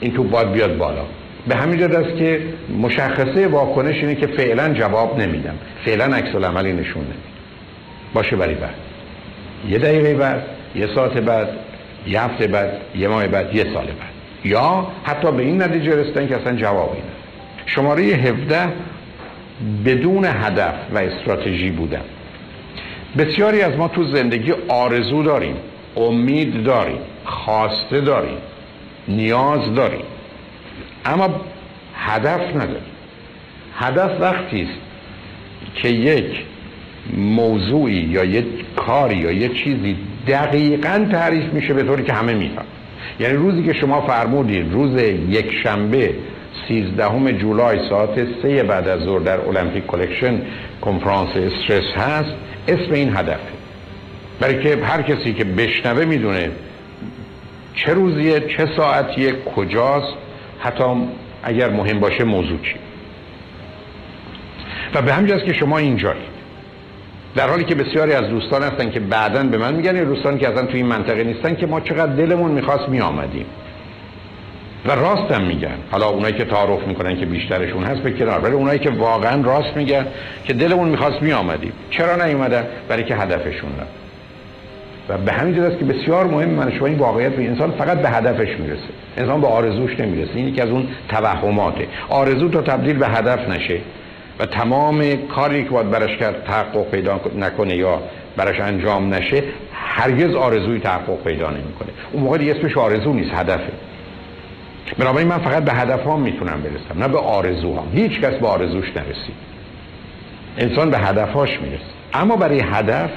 [SPEAKER 1] این توپ باید بیاد بالا. به همین جد است که مشخصه واکنش اینه که فعلا جواب نمیدم. فعلا عکس العملی نشون نمیدم باشه بری بعد. یه دقیقه بعد یه ساعت بعد یه هفته بعد یه ماه بعد یه سال بعد. یا حتی به این نتیجه رسیدن که اصلا جوابی نه شماره 17 بدون هدف و استراتژی بودن. بسیاری از ما تو زندگی آرزو داریم امید داریم خواسته داریم نیاز داریم. اما هدف نداریم. هدف وقتی است که یک موضوعی یا یک کاری یا یک چیزی دقیقا تعریف میشه به طوری که همه میفهم یعنی روزی که شما فرمودید روز یک شنبه 13 جولای ساعت سه بعد از ظهر در المپیک کلکشن کنفرانس استرس هست. اسم این هدفه برای که هر کسی که بشنوه می‌دونه چه روزیه چه ساعتیه کجاست. حتی اگر مهم باشه موضوع چی. و به همجاست که شما اینجایید در حالی که بسیاری از دوستان هستن که بعدا به من میگن دوستان که اصلا توی این منطقه نیستن که ما چقدر دلمون می‌خواست میآمدیم. و راست هم میگن. حالا اونایی که تعارف می‌کنن که بیشترشون هست به کنار. ولی اونایی که واقعا راست میگن که دلمون می‌خواست میآمدیم. چرا نیومدن؟ برای که هدفشون نه و به همین است که بسیار مهم من شما این واقعیت به انسان فقط به هدفش می‌رسه. انسان به آرزوش نمی‌رسه. این که از اون توهماته. آرزو تا تبدیل به هدف نشه. و تمام کاری که باید برش کرد تحقق پیدا نکنه یا برش انجام نشه هرگز آرزوی تحقق پیدا نمی‌کنه. اون موقع دیگه اسمش آرزو نیست هدفه. بنابراین من فقط به هدف ها می‌تونم برسم نه به آرزوهام. هیچ کس به آرزوش نرسید. انسان به هدفهاش می‌رسه. اما برای هدف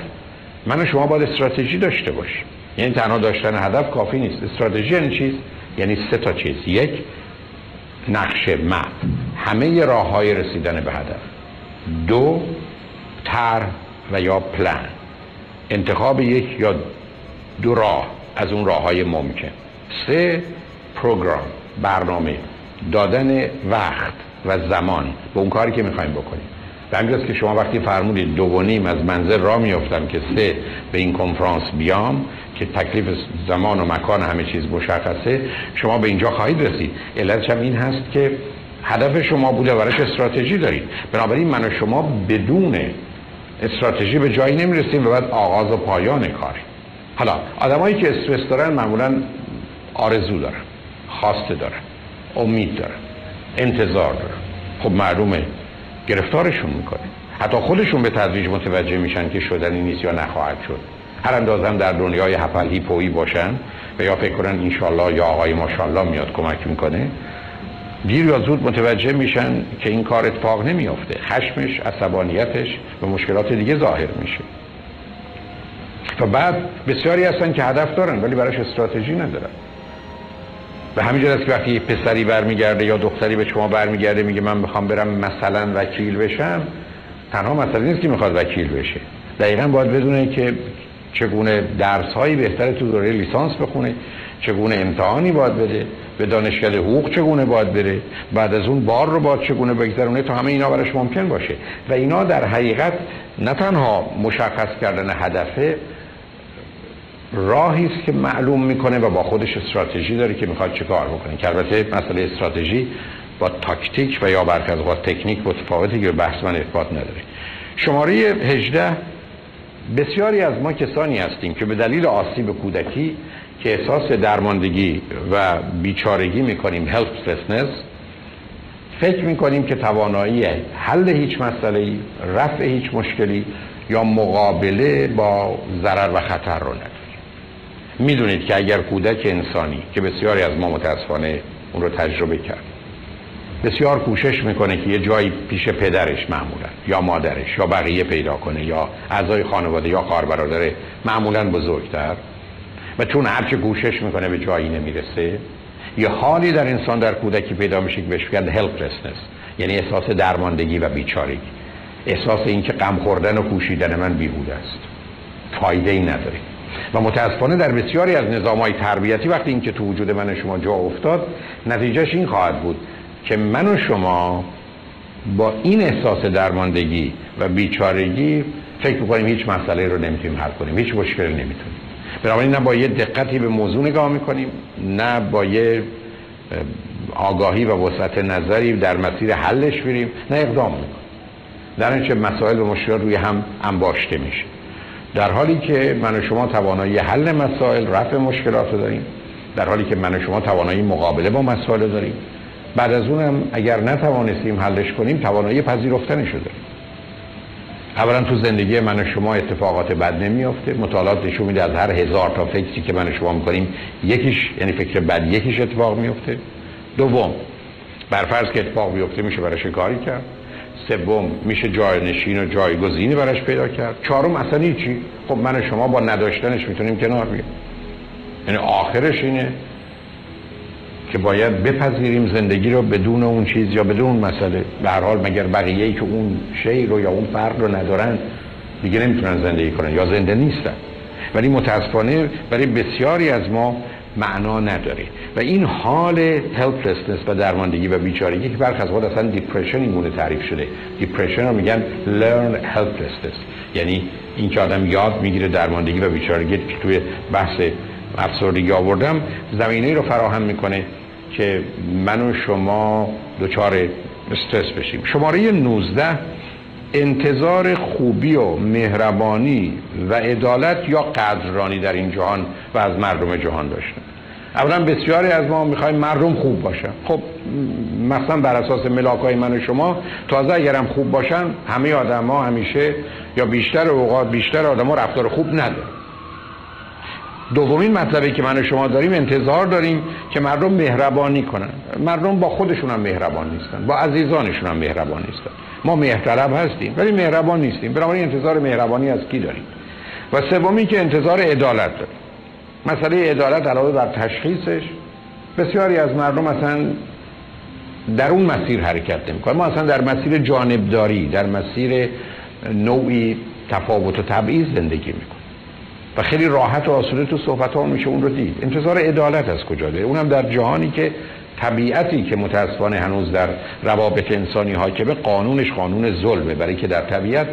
[SPEAKER 1] من و شما باید استراتژی داشته باشیم. یعنی تنها داشتن هدف کافی نیست. استراتژی یعنی چیز؟ یعنی سه تا چیز. یک نقشه مپ همه راه های رسیدن به هدف. دو تر و یا پلان انتخاب یک یا دو راه از اون راه های ممکن. سه پروگرام. برنامه. دادن وقت و زمان به اون کاری که می‌خوایم بکنیم. به همین که شما وقتی فرمودید دو و نیم از منزل را میافتم که سه به این کنفرانس بیام که تکلیف زمان و مکان همه چیز مشخصه شما به اینجا خواهید رسید. علتش هم این هست که هدف شما بوده براش استراتژی دارید. بنابراین من و شما بدون استراتژی به جایی نمی‌رسیم و بعد آغاز و پایان کار. حالا آدمایی که استرس دارن معمولا آرزو دارن. خواسته دارن امید دارن انتظار دارن خب معلومه گرفتارشون می‌کنه. حتی خودشون به تدریج متوجه میشن که شدنی نیست یا نخواهد شد. هر اندازم در دنیای هپل هیپویی باشن و یا فکر کنن انشالله یا آقای ماشالله میاد کمک می‌کنه دیر یا زود متوجه میشن که این کار اتفاق نمیافته. خشمش عصبانیتش و مشکلات دیگه ظاهر میشه. و بعد بسیاری هستن که هدف دارن ولی براش استراتژی ندارن. به همین است که وقتی پسری برمیگرده یا دختری به شما برمیگرده میگه من می‌خوام برم مثلا وکیل بشم تنها مسئله نیست که می‌خواد وکیل بشه. دقیقا باید بدونه که چگونه درس هایی بهتر تو دوره لیسانس بخونه چگونه امتحانی باید بده به دانشکده حقوق چگونه باید بره بعد از اون بار رو باید چگونه بگذرونه تا همه اینا براش ممکن باشه. و اینا در حقیقت نه تنها مشخص کردن هدفه راهی است که معلوم می‌کنه و با خودش استراتژی داره که می‌خواد چه کار بکنه. که البته مسئله استراتژی با تاکتیک و یا برخی از تکنیک متفاوتی که بحث من ارتباط نداره. شماره 18 بسیاری از ما کسانی هستیم که به دلیل آسیب کودکی که احساس درماندگی و بیچارگی می‌کنیم helplessness فکر می‌کنیم که توانایی حل هیچ مسئله رفع هیچ مشکلی یا مقابله با ضرر و خطر رو نداریم می‌دونید که اگر کودک انسانی که بسیاری از ما متاسفانه اون رو تجربه کرد بسیار کوشش می‌کنه که یه جایی پیش پدرش معمولا یا مادرش یا بقیه پیدا کنه یا اعضای خانواده یا خواهر برادر معمولا بزرگتر و چون هرچه کوشش می‌کنه به جایی نمی‌رسه یه حالی در انسان در کودکی پیدا میشه که بهش میگن helplessness یعنی احساس درماندگی و بیچارگی. احساس اینکه غم خوردن و کوشیدن من بیهوده است. فایده ای نداره. و متاسفانه در بسیاری از نظام های تربیتی وقتی اینکه تو وجود من شما جا افتاد نتیجهش این خواهد بود که من و شما با این احساس درماندگی و بیچارگی فکر می‌کنیم هیچ مسئله رو نمی‌تونیم حل کنیم هیچ مشکل نمی‌تونیم. بنابراین نه با یه دقتی به موضوع نگاه می‌کنیم نه با یه آگاهی و وسعت نظری در مسیر حلش بریم نه اقدام می‌کنیم. در اینچه مسائل و مشکلات روی هم انباشته میشه. در حالی که من و شما توانایی حل مسائل رفع مشکلات داریم در حالی که من و شما توانایی مقابله با مسائل داریم. بعد از اونم اگر نتوانستیم حلش کنیم توانایی پذیرفتنش داریم. اولا تو زندگی من و شما اتفاقات بد نمیافته. مطالعات نشون میده از هر هزار تا فکری که من و شما می‌کنیم یکیش یعنی فکر بد یکیش اتفاق میفته دوم برفرض که اتفاق بیفته میشه برای کاری کرد. سوم میشه جاینشین و جایگزینی براش پیدا کرد. چهارم اصلا چی خب من و شما با نداشتنش می‌تونیم کنار بیایم. یعنی آخرش اینه که باید بپذیریم زندگی رو بدون اون چیز یا بدون اون مسئله. به هر حال مگر بقیه ای که اون شی رو یا اون فرد رو ندارن دیگه نمی‌تونن زندگی کنن یا زنده نیستن. ولی متاسفانه برای بسیاری از ما معنا نداره. و این حال helplessness و درماندگی و بیچارگی که برخ از خود اصلا depression اینگونه تعریف شده. depression رو میگن learned helplessness. یعنی این که آدم یاد می‌گیره درماندگی و بیچارگی که توی بحث افسردگی آوردم زمینه رو فراهم می‌کنه که من و شما دچار استرس بشیم. شماره 19 انتظار خوبی و مهربانی و عدالت یا قدرانی در این جهان و از مردم جهان داشتن اولا بسیاری از ما می‌خوایم مردم خوب باشن. خب مثلا بر اساس ملاک های من و شما تازه اگرم خوب باشن همه آدم ها همیشه یا بیشتر اوقات بیشتر آدم ها رفتار خوب ندارن. دومین مطلبی که من و شما داریم انتظار داریم که مردم مهربانی کنن. مردم با خودشون هم مهربان نیستن با عزیزانشون هم مهربان نیستن. ما مهرطلب هستیم ولی مهربان نیستیم. بنابراین انتظار مهربانی از کی داریم؟ و سومی که انتظار عدالت داریم. مسئله عدالت علاوه بر تشخیصش بسیاری از مردم اصلا در اون مسیر حرکت نمی‌کنن. ما اصلا در مسیر جانبداری در مسیر نوعی تفاوت و تبعیض زندگی می‌کنیم. و خیلی راحت و آسوده تو صحبت ها میشه اون رو دید. انتظار عدالت از کجا داره اونم در جهانی که طبیعتی که متاسفانه هنوز در روابط انسانی حاکمه قانونش قانون ظلمه. برای که در طبیعت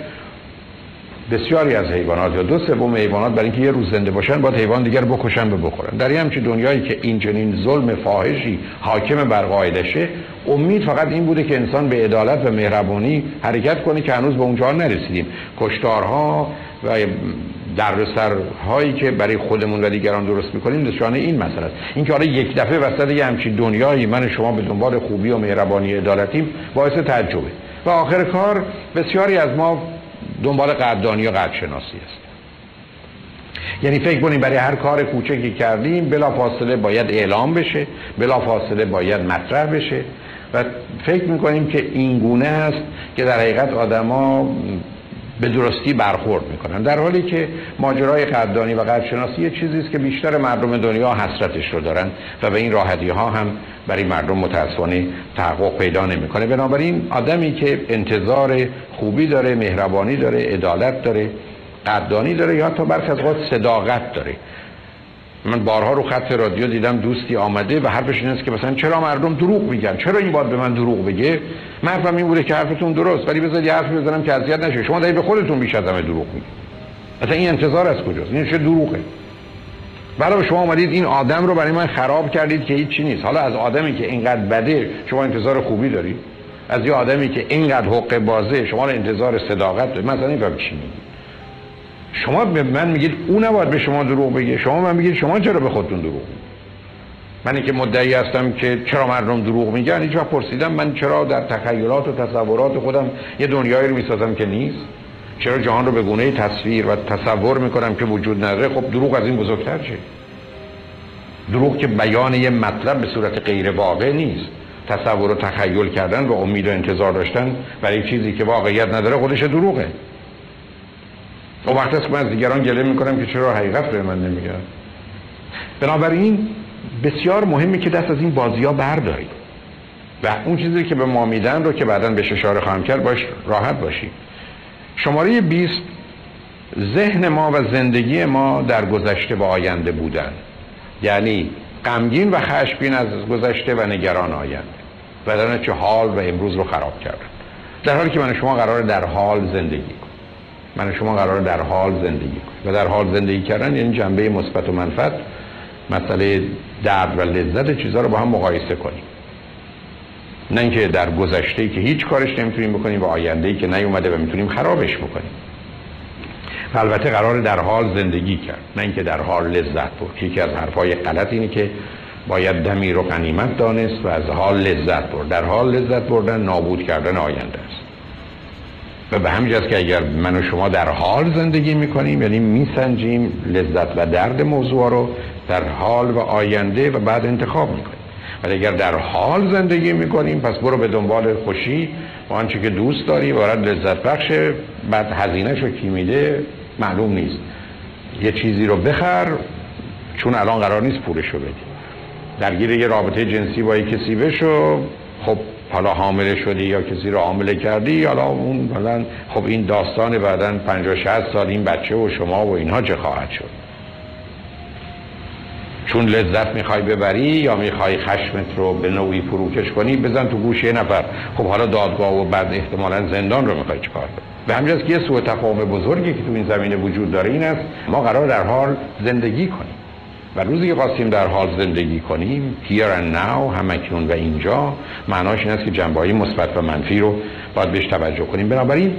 [SPEAKER 1] بسیاری از حیوانات یا دو سوم حیوانات برای اینکه یه روز زنده باشن باید حیوان دیگر بکشن و بخورن. در این همچین دنیایی که این چنین ظلم فاحشی حاکم بر قاعدشه امید فقط این بوده که انسان به عدالت و مهربانی حرکت کنه که هنوز به اونجا نرسیدیم. کشتارها و دردسرهایی که برای خودمون و دیگران درست می‌کنیم نشانه این مسئله است. اینکه آره یک دفعه وسط یه همچین دنیایی من شما به دنبال خوبی و مهربانی عدالتیم باعث تعجبه. و آخر کار بسیاری از ما دنبال قدردانی و قدرشناسی است یعنی فکر کنیم برای هر کار کوچکی کردیم بلا فاصله باید اعلام بشه بلا فاصله باید مطرح بشه. و فکر می‌کنیم که این گونه است که در حقیقت آدما به درستی برخورد می‌کنن. در حالی که ماجرای قدردانی و قدرشناسی یه چیزی است که بیشتر مردم دنیا حسرتش رو دارن و به این راحتی ها هم برای مردم متاسفانه تحقق پیدا نمی‌کنه. بنابراین آدمی که انتظار خوبی داره مهربانی داره عدالت داره قدردانی داره یا تا برخی از صداقت داره. من بارها رو خط رادیو دیدم دوستی آمده و حرفش این است که مثلا چرا مردم دروغ میگن؟ چرا این باید به من دروغ بگه؟ من حرفم این بوده که حرفتون درست ولی بذارید یه حرف بزنم که اذیت نشه. شما دارید به خودتون بیش از همه دروغ میگید. اصلا این انتظار از کجاست؟ این چه دروغه؟ برای شما اومدید این آدم رو برای من خراب کردید که هیچ چی نیست. حالا از آدمی که اینقدر بده شما انتظار خوبی دارید؟ از یه آدمی که اینقدر حق بازه شما انتظار صداقت دارید. مثلا این چی میگید شما به من میگید او نباید به شما دروغ بگه. شما من میگید شما چرا به خودتون دروغ من که مدعی هستم که چرا مردم دروغ میگن هیچ وقت پرسیدم من چرا در تخیلات و تصورات خودم یه دنیایی رو می‌سازم که نیست؟ چرا جهان رو به گونه تصویر و تصور می‌کنم که وجود نداره؟ خب دروغ از این بزرگتر چه؟ دروغ که بیان یه مطلب به صورت غیر واقع نیست. تصور و تخیل کردن و امید و انتظار داشتن برای چیزی که واقعیت نداره خودش دروغه. و وقت است من از دیگران گله می‌کنم که چرا حقیقت به من نمیگن. بنابراین بسیار مهمه که دست از این بازی ها برداریم. و اون چیزی که به ما میدن رو که بعدا به اشاره خواهم کرد باش راحت باشیم. شماره 20 ذهن ما و زندگی ما در گذشته و آینده بودن. یعنی غمگین و خشمگین از گذشته و نگران آینده. و چه حال و امروز رو خراب کردن. در حالی که من شما قرار در حال زندگی کنیم. من شما قرار در حال زندگی کنیم. و در حال زندگی کردن یعنی جنبه مثبت و منفعت مسئله درد و لذت چیزها رو با هم مقایسه کنیم. نه اینکه در گذشته که هیچ کارش نمی‌تونیم بکنیم و آینده که نیومده و می‌تونیم خرابش بکنیم. و البته قرار در حال زندگی کرد نه اینکه در حال لذت برد. یکی از حرفای غلط اینه که باید دمی رو غنیمت دانست و از حال لذت برد. در حال لذت بردن نابود کردن آینده است. و به همین که اگر من و شما در حال زندگی می‌کنیم یعنی میسنجیم لذت و درد موضوع رو در حال و آینده و بعد انتخاب می‌کنیم. ولی اگر در حال زندگی می‌کنیم پس برو به دنبال خوشی و آنچه که دوست داری و لذت بخشه بعد هزینه شو کی میده معلوم نیست. یه چیزی رو بخر چون الان قرار نیست پولشو بدی. درگیر یه رابطه جنسی با یه کسی بشو خب حالا حامله شدی یا کسی رو حامله کردی؟ حالا اون مثلا خب این داستان بعدا 50 60 سال این بچه و شما و اینها چه خواهد شد؟ چون لذت می‌خوای ببری یا می‌خوای خشمت رو به نوعی فروکش کنی بزن تو گوش یه نفر. خب حالا دادگاه و بعد احتمالا زندان رو می‌خوای چکار به همینجاست که یه سوء تفاهم بزرگی که تو این زمینه وجود داره این است ما قرار در حال زندگی کنیم. و روزی که خواستیم در حال زندگی کنیم here and now همکنون و اینجا معناش این است که جنبه های مثبت و منفی رو باید بهش توجه کنیم. بنابراین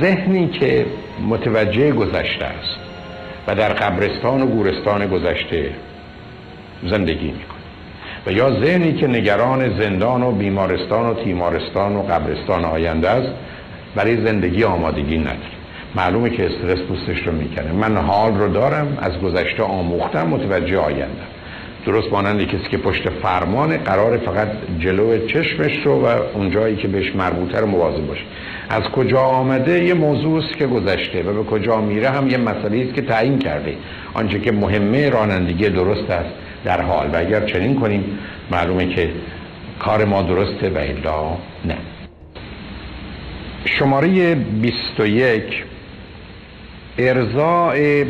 [SPEAKER 1] ذهنی که متوجه گذشته است و در قبرستان و گورستان گذشته زندگی می‌کنه و یا ذهنی که نگران زندان و بیمارستان و تیمارستان و قبرستان آینده است برای زندگی آمادگی نداره. معلومه که استرس پوستش رو می‌کنه. من حال رو دارم از گذشته آموختم متوجه آینده. درست مانند کسی که پشت فرمان قرار فقط جلو چشمش رو و اونجایی که بهش مربوطه رو مواظب باشه. از کجا آمده؟ یه موضوع است که گذشته و به کجا میره هم یه مسئله است که تعیین کرده. آنچه که مهمه رانندگی درست است در حال. و اگر چنین کنیم معلومه که کار ما درسته و الا نه. شماره 21 ارزاع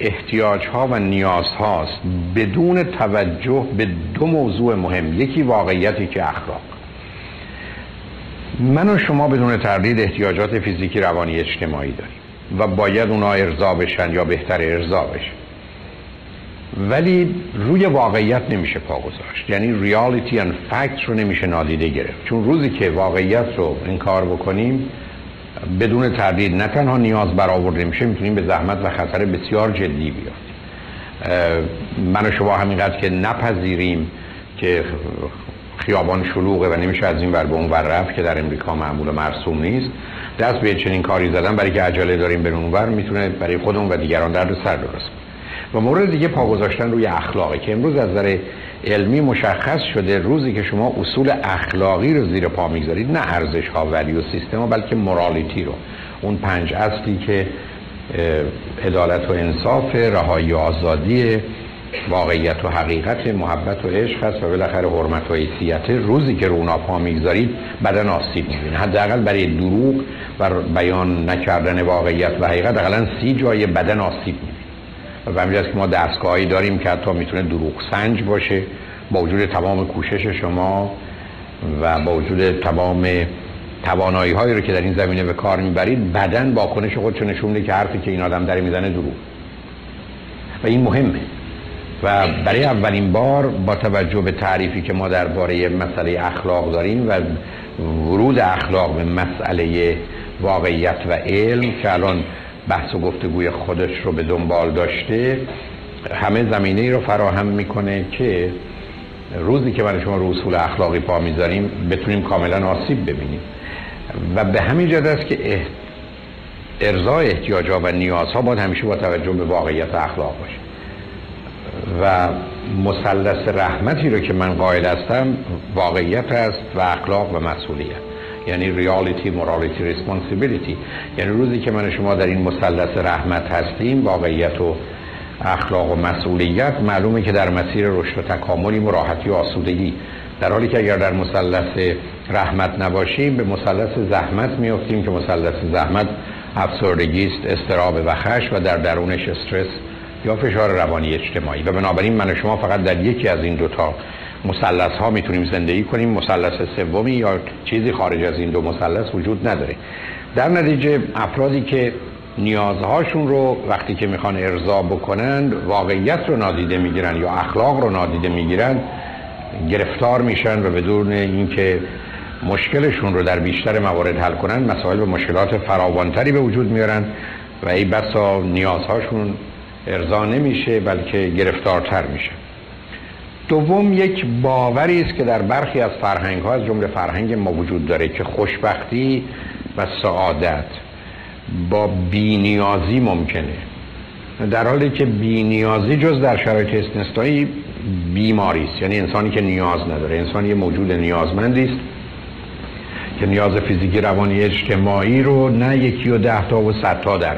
[SPEAKER 1] احتیاج ها و نیاز هاست بدون توجه به دو موضوع مهم. یکی واقعیتی که اخلاق. من و شما بدون تردید احتیاجات فیزیکی روانی اجتماعی داریم و باید اونا ارضا بشن یا بهتر ارضا بشن ولی روی واقعیت نمیشه پا گذاشت. یعنی ریالیتی ان فکت رو نمیشه نادیده گرفت. چون روزی که واقعیت رو انکار بکنیم بدون تردید نه تنها نیاز برآورده میشه می‌تونیم به زحمت و خطر بسیار جدی بیافتیم من و شما همینقدر که نپذیریم که خیابان شلوغه و نمیشه از این ور به اون ور رفت که در امریکا معمول مرسوم نیست. دست به چنین کاری زدن برای که عجله داریم به اونور می‌تونه برای خودمون و دیگران درد سر درست و مورد دیگه پا گذاشتن روی اخلاقی که امروز از نظر علمی مشخص شده روزی که شما اصول اخلاقی رو زیر پا می‌گذارید نه ارزش ها ولی و سیستم بلکه مورالیتی رو. اون پنج اصلی که عدالت و انصاف رهایی و آزادی واقعیت و حقیقت محبت و عشق هست و بالاخره حرمت و حیثیت. روزی که رونا پا می‌گذارید بدن آسیب می‌بینه. حداقل برای دروغ و بیان نکردن واقعیت و حقیقت حداقل سی جای بدن آسیب می‌بینه. و همین که ما دستگاهی داریم که حتی می‌تونه دروغ سنج باشه با وجود تمام کوشش شما و با وجود تمام توانایی هایی رو که در این زمینه به کار می‌برید بدن با کنش خودشو نشون میده که حرفی که این آدم داره می‌زنه دروغ. و این مهمه. و برای اولین بار با توجه به تعریفی که ما درباره مسئله اخلاق داریم و ورود اخلاق به مسئله واقعیت و علم که الان بحث و گفتگوی خودش رو به دنبال داشته همه زمینه رو فراهم می‌کنه که روزی که من شما رو اصول اخلاقی پا می‌ذاریم بتونیم کاملا آسیب ببینیم. و به همین جد است که ارزای احتیاجات و نیازها باید همیشه با توجه به واقعیت اخلاق باشه. و مثلث رحمتی رو که من قائل هستم واقعیت است و اخلاق و مسئولیت. یعنی ریالیتی مورالیتی ریسپانسیبیلیتی یعنی روزی که من شما در این مثلث رحمت هستیم واقعیت و اخلاق و مسئولیت معلومه که در مسیر رشد و تکاملی و راحتی و آسودگی. در حالی که اگر در مثلث رحمت نباشیم به مثلث زحمت میافتیم که مثلث زحمت افسردگی است استراب و خش و در درونش استرس یا فشار روانی اجتماعی. و بنابراین من و شما فقط در یکی از این دوتا مثلث ها می‌تونیم زندگی کنیم. مثلث سومی یا چیزی خارج از این دو مثلث وجود نداره. در نتیجه افرادی که نیازهاشون رو وقتی که می‌خوان ارضا بکنند واقعیت رو نادیده می‌گیرن یا اخلاق رو نادیده می‌گیرن گرفتار میشن و بدون اینکه مشکلشون رو در بیشتر موارد حل کنن مسائل و مشکلات فراوانتری به وجود میارن و ای بسا نیازهاشون ارضا نمیشه بلکه گرفتارتر میشه. دوم یک باوری است که در برخی از فرهنگ ها از جمله فرهنگ ما وجود داره که خوشبختی و سعادت با بینیازی ممکنه. در حالی که بینیازی جز در شرایط استثنایی بیماری است. یعنی انسانی که نیاز نداره. انسانی موجود نیازمندی است که نیاز فیزیکی روانی اجتماعی رو نه یکی و ده تا و صد تا در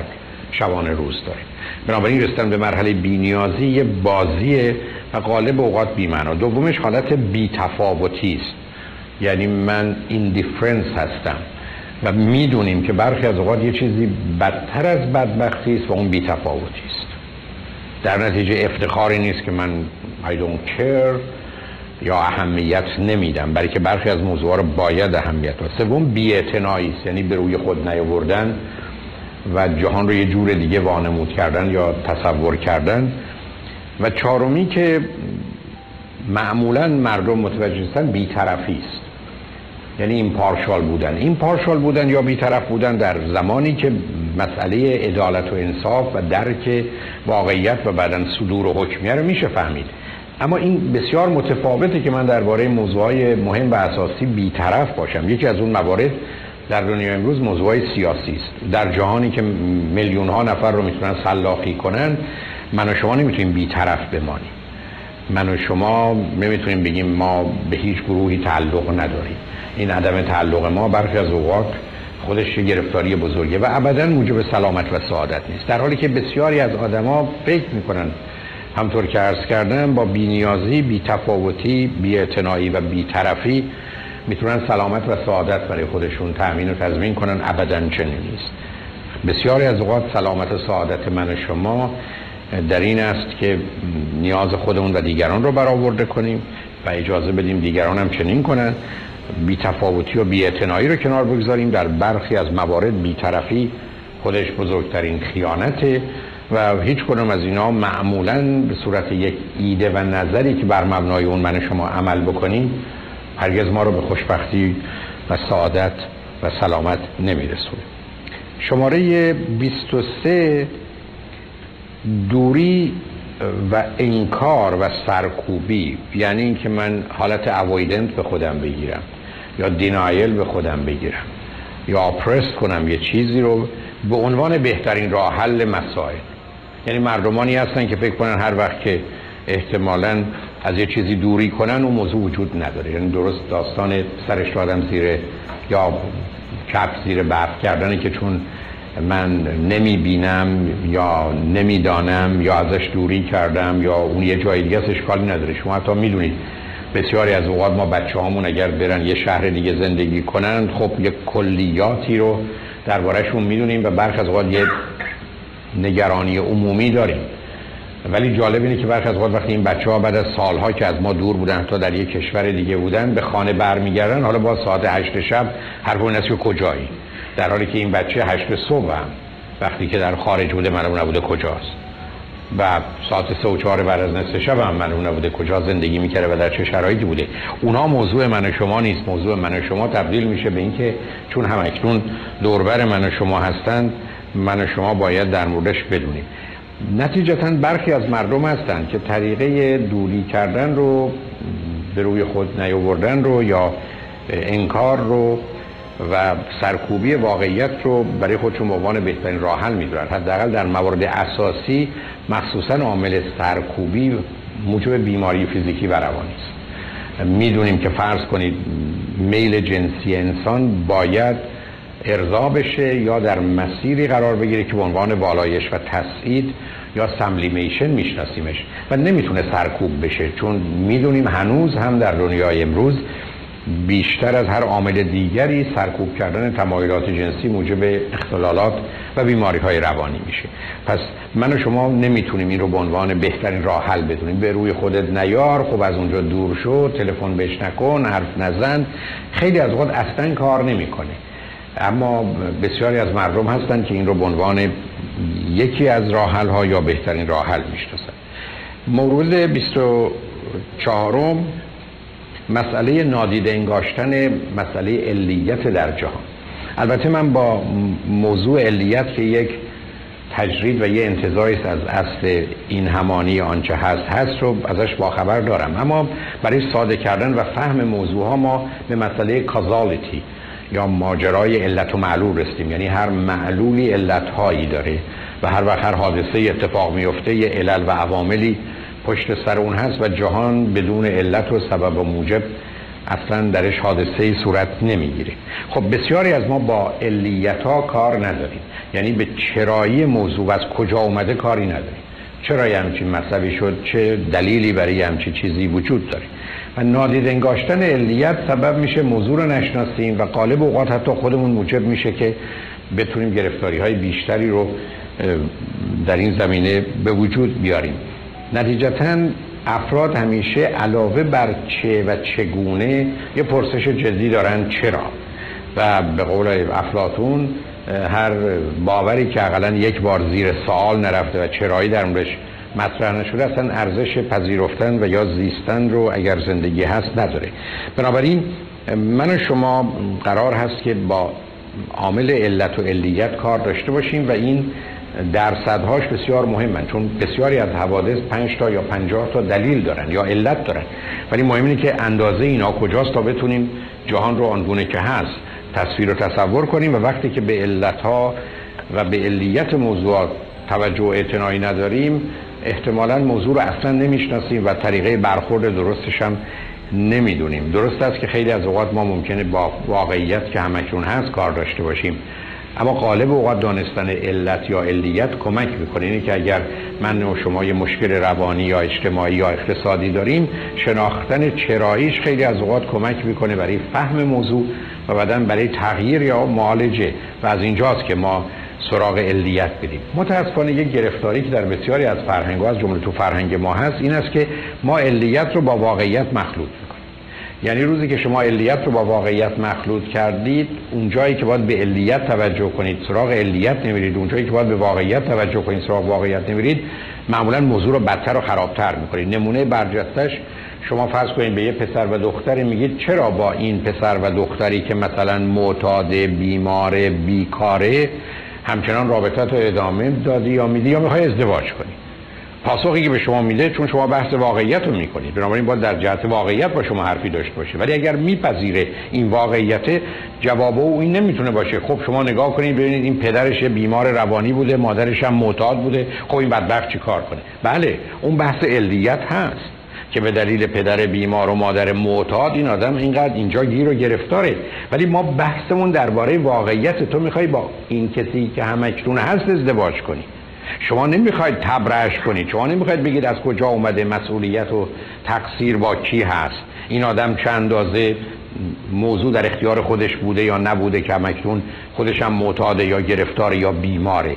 [SPEAKER 1] شبانه روز داره. بنابراین رسیدن به مرحله بینیازی یه بازی و غالب اوقات بیمعنا دومش حالت بیتفاوتی است. یعنی من ایندیفرنس هستم و می‌دونیم که برخی از اوقات یه چیزی بدتر از بدبختی است و اون بیتفاوتی است. در نتیجه افتخاری نیست که من I don't care یا اهمیت نمیدم برای که برخی از موضوع رو باید اهمیت و سوم بی‌اعتنایی یعنی به روی خود نیاوردن. و جهان رو یه جور دیگه وانمود کردن یا تصور کردن. و چهارمی که معمولا مردم متوجه هستن بیطرفی است. یعنی این پارشال بودن. این پارشال بودن یا بیطرف بودن در زمانی که مسئله عدالت و انصاف و درک واقعیت و بعدا صدور و حکمیه رو میشه فهمید. اما این بسیار متفاوته که من درباره موضوعهای مهم و اساسی بیطرف باشم. یکی از اون موارد در دنیا امروز موضوع سیاسی است. در جهانی که میلیون ها نفر رو می‌تونن سلاخی کنن من و شما نمی‌تونیم بیطرف بمانیم. من و شما نمی‌تونیم بگیم ما به هیچ گروهی تعلق نداریم. این عدم تعلق ما برخی از اوقات خودش گرفتاری بزرگه و ابدا موجب سلامت و سعادت نیست. در حالی که بسیاری از آدما فکر می‌کنن همطور که عرض کردم با بینیازی بیتفاوتی بیاعتنایی و بیطرفی می‌تونن سلامت و سعادت برای خودشون تأمین و تضمین کنن. ابدا چنین نیست. بسیاری از اوقات سلامت و سعادت من و شما در این است که نیاز خودمون و دیگران رو برآورده کنیم و اجازه بدیم دیگران هم چنین کنن. بی تفاوتی و بی رو کنار بگذاریم. در برخی از موارد بی طرفی خودش بزرگترین خیانته و هیچ کنم از اینا معمولا به صورت یک ایده و نظری که بر مبنای اون من شما عمل بکنیم هرگز ما رو به خوشبختی و سعادت و سلامت نمیرسونه. شماره 23 دوری و انکار و سرکوبی یعنی اینکه من حالت اوایدنت به خودم بگیرم یا دینایل به خودم بگیرم یا آپرست کنم یه چیزی رو به عنوان بهترین راه حل مسائل. یعنی مردمانی هستن که فکر کنن هر وقت که احتمالا از یه چیزی دوری کنن اون موضوع وجود نداره. یعنی درست داستان سرش آدم زیر یا کپ زیر برف کردنه که چون من نمی بینم یا نمی‌دانم یا ازش دوری کردم یا اون یه جای دیگه اشکالی نداره. شما حتی می‌دونید بسیاری از اوقات ما بچه همون اگر برن یه شهر دیگه زندگی کنن خب یه کلیاتی رو دربارهشون می‌دونیم و برخ از اوقات یه نگرانی عمومی داریم. ولی جالب اینه که برخی از اوقات وقتی این بچه ها بعد از سالها که از ما دور بودن تا در یک کشور دیگه بودن به خانه برمیگردن حالا با ساعت هشت شب هر اون که کجایی؟ در حالی که این بچه هشت صبح هم وقتی که در خارج بوده معلوم نبوده کجاست. و ساعت سه و چهار بعد از نصف شب هم معلوم نبوده کجا زندگی می‌کرده و در چه شرایطی بوده. اونا موضوع من و شما نیست. موضوع من و شما تبدیل میشه به اینکه چون هم اکنون دوربر من و شما هستند من و شما باید در موردش بدونیم. نتیجتا برخی از مردم هستند که طریقه دوری کردن رو به روی خود نیاوردن رو یا انکار رو و سرکوبی واقعیت رو برای خودشون عنوان بهترین راه حل می‌دونن حداقل در موارد اساسی مخصوصا عامل سرکوبی موجب بیماری فیزیکی و روانی است. می‌دونیم که فرض کنید میل جنسی انسان باید ارضا بشه یا در مسیری قرار بگیره که به عنوان والایش و تسعید یا سملیمیشن میشناسیمش و نمی‌تونه سرکوب بشه چون می‌دونیم هنوز هم در دنیای امروز بیشتر از هر عامل دیگری سرکوب کردن تمایلات جنسی موجب اختلالات و بیماری های روانی میشه. پس من و شما نمی‌تونیم این رو به عنوان بهترین راه حل بدونیم به روی خودت نیار خب از اونجا دور شو تلفن بهش نکن حرف نزن. خیلی از وقت اصلا کار نمی‌کنه. اما بسیاری از مردم هستند که این رو به عنوان یکی از راه ها یا بهترین راه حل می‌شناسن مورد 24 مسئله نادیده انگاشتن مسئله علیت در جهان. البته من با موضوع علیت که یک تجرید و یه انتظاری از اصل این همانی آنچه هست هست رو ازش باخبر دارم. اما برای ساده کردن و فهم موضوع ها ما به مسئله کازالیتی یا ماجرای علت و معلول رسیدیم. یعنی هر معلولی علت هایی داره و هر وقت هر حادثه اتفاق میفته یه علل و عواملی پشت سر اون هست و جهان بدون علت و سبب و موجب اصلا درش حادثه صورت نمی‌گیره. خب بسیاری از ما با علیت ها کار نداریم. یعنی به چرایی موضوع و از کجا اومده کاری نداریم. چرا یه همچین مطلبی شد چه دلیلی برای همچین چیزی وجود داره. و نادید انگاشتن علیت سبب میشه موضوع رو نشناسیم و قالب اوقات حتی خودمون موجب میشه که بتونیم گرفتاری های بیشتری رو در این زمینه به وجود بیاریم. نتیجتا افراد همیشه علاوه بر چه و چگونه یه پرسش جدی دارن چرا؟ و به قول افلاتون هر باوری که اقلا یک بار زیر سوال نرفته و چرایی در موردش مطرح نشده اصلا ارزش پذیرفتن و یا زیستن رو اگر زندگی هست نداره. بنابراین من و شما قرار هست که با عامل علت و علیت کار داشته باشیم و این درصدهاش بسیار مهمن چون بسیاری از حوادث 5 تا یا 50 تا دلیل دارن یا علت دارن. ولی مهم اینه که اندازه اینا کجاست تا بتونیم جهان رو آنگونه که هست تصویر رو تصور کنیم و وقتی که به علت ها و به علیت موضوعات توجه و اعتنایی نداریم احتمالا موضوع رو اصلا نمی‌شناسیم و طریقه برخورد درستش هم نمی‌دونیم. درست است که خیلی از اوقات ما ممکنه با واقعیت که همشون هست کار داشته باشیم. اما قالب اوقات دانستن علت یا علیت کمک می‌کنه. اینه که اگر من و شما یه مشکل روانی یا اجتماعی یا اقتصادی داریم شناختن چراییش خیلی از اوقات کمک می‌کنه برای فهم موضوع و بعدا برای تغییر یا معالجه. و از اینجاست که ما سراغ علیت بریم متاسفانه یک گرفتاری که در بسیاری از فرهنگ از جمله تو فرهنگ ما هست این است که ما علیت رو با واقعیت مخلوط می‌کنیم. یعنی روزی که شما علیت رو با واقعیت مخلوط کردید اون جایی که باید به علیت توجه کنید سراغ علیت نمیرید. اون جایی که باید به واقعیت توجه کنید سراغ واقعیت نمیرید معمولا موضوع رو بدتر و خرابتر می‌کنید. نمونه برجستش شما فرض کنید به یه پسر و دختری میگید چرا با این پسر و دختری که مثلا معتاد بیمار بیکاره همچنان رابطت رو ادامه دادی یا میدی یا می‌خوای ازدواج کنی. پاسخی که به شما میده چون شما بحث واقعیت رو می‌کنید. بنابراین باید در جهت واقعیت با شما حرفی داشته باشه. ولی اگر میپذیره این واقعیت جواب او این نمی‌تونه باشه. خب شما نگاه کنید ببینید این پدرش بیمار روانی بوده مادرش هم معتاد بوده. خب این بدبخت چی کار کنه؟ بله اون بحث علیت هست. که به دلیل پدر بیمار و مادر معتاد این آدم اینقدر اینجا گیر و گرفتاره. ولی ما بحثمون درباره واقعیت تو می‌خوای با این کسی که همکنون هست ازدواج کنی. شما نمی‌خواید تبرش کنید شما نمی‌خواید بگید از کجا اومده مسئولیت و تقصیر با کی هست. این آدم چند اندازه موضوع در اختیار خودش بوده یا نبوده که همکنون خودش هم معتاده یا گرفتار یا بیماره.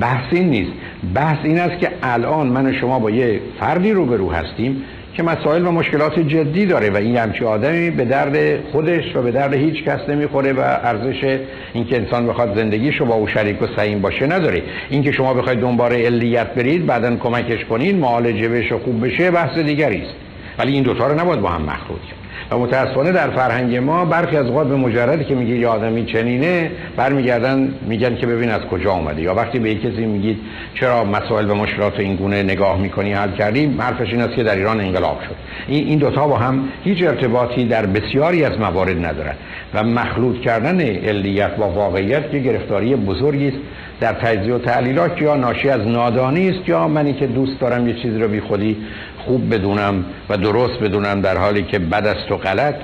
[SPEAKER 1] بحث این نیست. بحث این است که الان من و شما با یه فردی روبرو هستیم. که مسائل و مشکلات جدی داره و این همچی آدمی به درد خودش و به درد هیچ کس نمی‌خوره و ارزش اینکه انسان بخواد زندگیش رو با او شریک و سعیم باشه نداره. اینکه شما بخواید دنبال علیت برید بعدا کمکش کنید معالجه بشه خوب بشه بحث دیگری است. ولی این دوتا رو نباید با هم مخلوط کرد. و متاسفانه در فرهنگ ما برخی از اوقات به مجردی که میگه یه آدمی چنینه برمیگردن میگن که ببین از کجا اومده یا وقتی به کسی میگید چرا مسائل و مشکلات این گونه نگاه می‌کنی حل کردیم حرفش این است که در ایران انقلاب شد. این این دوتا با هم هیچ ارتباطی در بسیاری از موارد ندارن. و مخلوط کردن علیت با واقعیت یه گرفتاری بزرگی است. در تجزیه و تعلیلات یا ناشی از نادانی است یا منی که دوست دارم یه چیزی رو بی خودی خوب بدونم و درست بدونم در حالی که بد است و غلط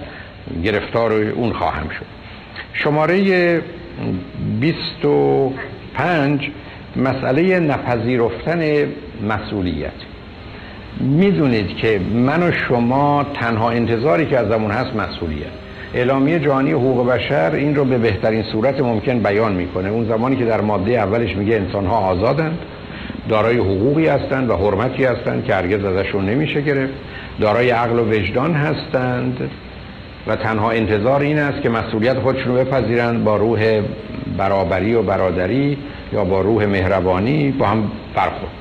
[SPEAKER 1] گرفتار اون خواهم شد. شماره 25 مسئله نپذیرفتن مسئولیت. می‌دونید که من و شما تنها انتظاری که ازمون هست مسئولیت. اعلامیه جهانی حقوق بشر این رو به بهترین صورت ممکن بیان می‌کنه. اون زمانی که در ماده اولش میگه انسان ها آزادند. دارای حقوقی هستند و حرمتی هستند که هرگز ازشون نمیشه گرفت. دارای عقل و وجدان هستند و تنها انتظار این است که مسئولیت خودشون رو بپذیرند با روح برابری و برادری یا با روح مهربانی با هم برخورد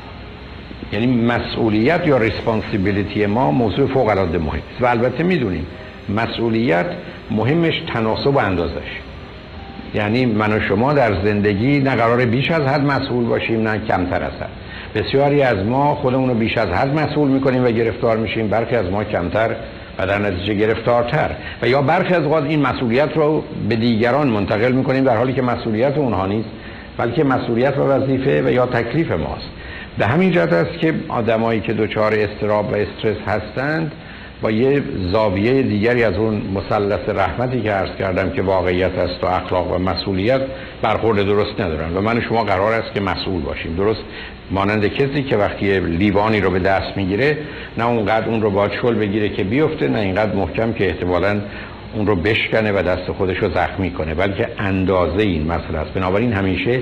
[SPEAKER 1] یعنی مسئولیت یا ریسپانسیبیلیتی ما موضوع فوق العاده مهم است و البته می‌دونیم مسئولیت مهمش تناسب و اندازش. یعنی من و شما در زندگی نه قرار بیش از حد مسئول باشیم نه کمتر از حد. بسیاری از ما خودمون رو بیش از حد مسئول می‌کنیم و گرفتار میشیم. برخی از ما کمتر و در نتیجه گرفتارتر. و یا برخی از اوقات این مسئولیت رو به دیگران منتقل می‌کنیم در حالی که مسئولیت اونها نیست بلکه مسئولیت و وظیفه و یا تکلیف ماست. به همین جهت است که آدمایی که دچار استراب و استرس هستند با یه زاویه دیگری از اون مثلث رحمتی که عرض کردم که واقعیت است و اخلاق و مسئولیت برخورد درست ندارن و من شما قرار است که مسئول باشیم. درست مانند کسی که وقتی لیوانی رو به دست می‌گیره نه اونقدر اون رو باید شل بگیره که بیفته نه اینقدر محکم که احتمالا اون رو بشکنه و دست خودش رو زخمی کنه. بلکه اندازه این مسئله است. بنابراین همیشه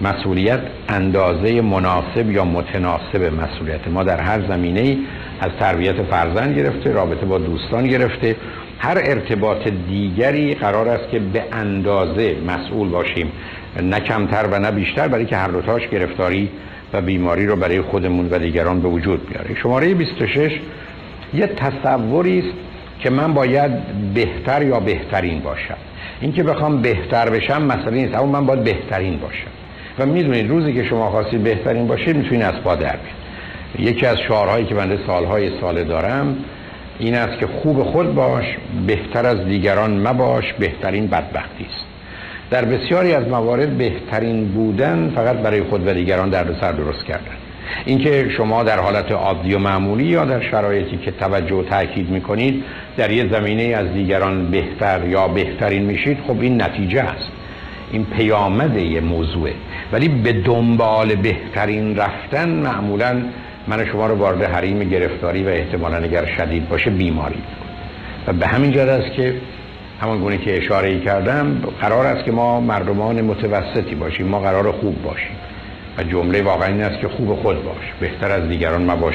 [SPEAKER 1] مسئولیت اندازه مناسب یا متناسب مسئولیت. ما در هر زمینه از تربیت فرزند گرفته رابطه با دوستان گرفته. هر ارتباط دیگری قرار است که به اندازه مسئول باشیم. نه کمتر و نه بیشتر برای که هر دوتاش گرفتاری و بیماری رو برای خودمون و دیگران به وجود بیاره. شماره 26 یه تصوری است که من باید بهتر یا بهترین باشم. اینکه بخوام بهتر بشم مسئله نیست اما من باید بهترین باشم. و می‌دونید روزی که شما خواستید بهترین باشید می‌تونید از پا در یکی از شعارهایی که بنده سالهای ساله دارم این است که خوب خود باش بهتر از دیگران مباش بهترین بدبختی است. در بسیاری از موارد بهترین بودن فقط برای خود و دیگران سر درست کردن. اینکه شما در حالت عادی و معمولی یا در شرایطی که توجه و تاکید می‌کنید در یه زمینه از دیگران بهتر یا بهترین میشید خب این نتیجه است. این پیامد یه موضوعه. ولی به دنبال بهترین رفتن معمولا من شما رو وارد حریم گرفتاری و احتمالا اگر شدید باشه بیماری. و به همین جد است که همان گونه که اشاره ای کردم قرار است که ما مردمان متوسطی باشیم ما قرار خوب باشیم. و جمله واقعا این است که خوب خود باش بهتر از دیگران باش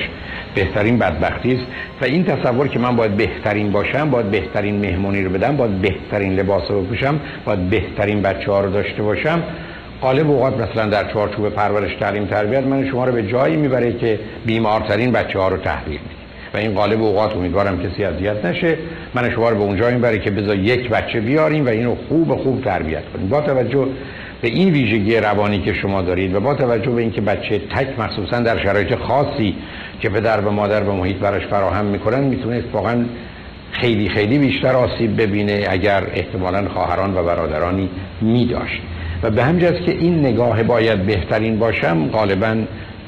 [SPEAKER 1] بهترین بدبختی است. و این تصور که من باید بهترین باشم باید بهترین مهمونی رو بدم باید بهترین لباس رو بپوشم باید بهترین بچه ها رو داشته باشم غالب اوقات مثلا در چارچوب پرورش تعلیم تربیت من شما رو به جایی می‌بره که بیمارترین بچه ها رو تحویل و این قالب اوقات امیدوارم کسی اذیت نشه. من شما رو به اونجا می‌بره که بذار یک بچه بیاریم و اینو خوب خوب تربیت کنیم. با توجه به این ویژگی روانی که شما دارید و با توجه به اینکه بچه تک مخصوصا در شرایط خاصی که پدر و مادر و محیط براش فراهم می‌کنن می‌تونه واقعا خیلی خیلی بیشتر آسیب ببینه اگر احتمالا خواهران و برادرانی میداشت. و به همین که این نگاه باید بهترین باشم غالبا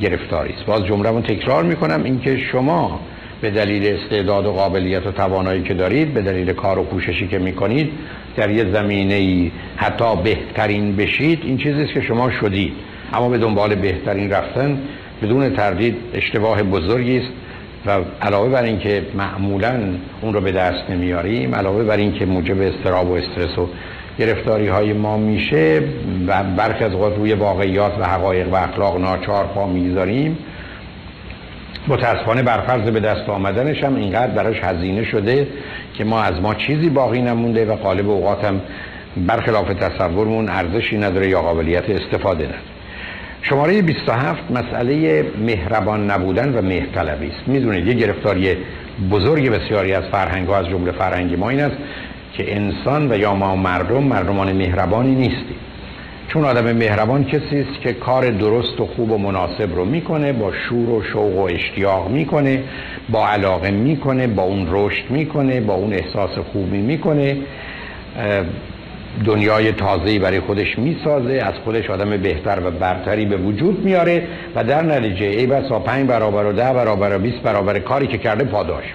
[SPEAKER 1] گرفتاری است. باز جمله تکرار می‌کنم اینکه شما به دلیل استعداد و قابلیت و توانایی که دارید به دلیل کار و کوششی که می‌کنید در یه زمینه ای حتی بهترین بشید این چیزی است که شما شدید. اما به دنبال بهترین رفتن بدون تردید اشتباه بزرگی است و علاوه بر اینکه معمولا اون رو به دست نمیاریم علاوه بر اینکه موجب استراب و استرس و گرفتاری های ما میشه و برخی از اوقات روی واقعیات و حقایق و اخلاق ناچار پا می‌ذاریم متاسفانه برفرض به دست آمدنش هم اینقدر براش هزینه شده که ما از ما چیزی باقی نمونده و قالب اوقات هم برخلاف تصورمون ارزشی نداره یا قابلیت استفاده نداره. شماره 27 مسئله مهربان نبودن و مهرطلبی است. می‌دونید یه گرفتاری بزرگ بسیاری از فرهنگ ها از جمله فرهنگ ما این است که انسان و یا ما مردم مردمان مهربانی نیستیم. چون آدم مهربان کسی است که کار درست و خوب و مناسب رو می‌کنه با شور و شوق و اشتیاق می‌کنه با علاقه می‌کنه با اون رشد می‌کنه با اون احساس خوبی می‌کنه دنیای تازه‌ای برای خودش می‌سازه از خودش آدم بهتر و برتری به وجود میاره و در نتیجه ای بسا پنج برابر و ده برابر و 20 برابر کاری که کرده پاداش.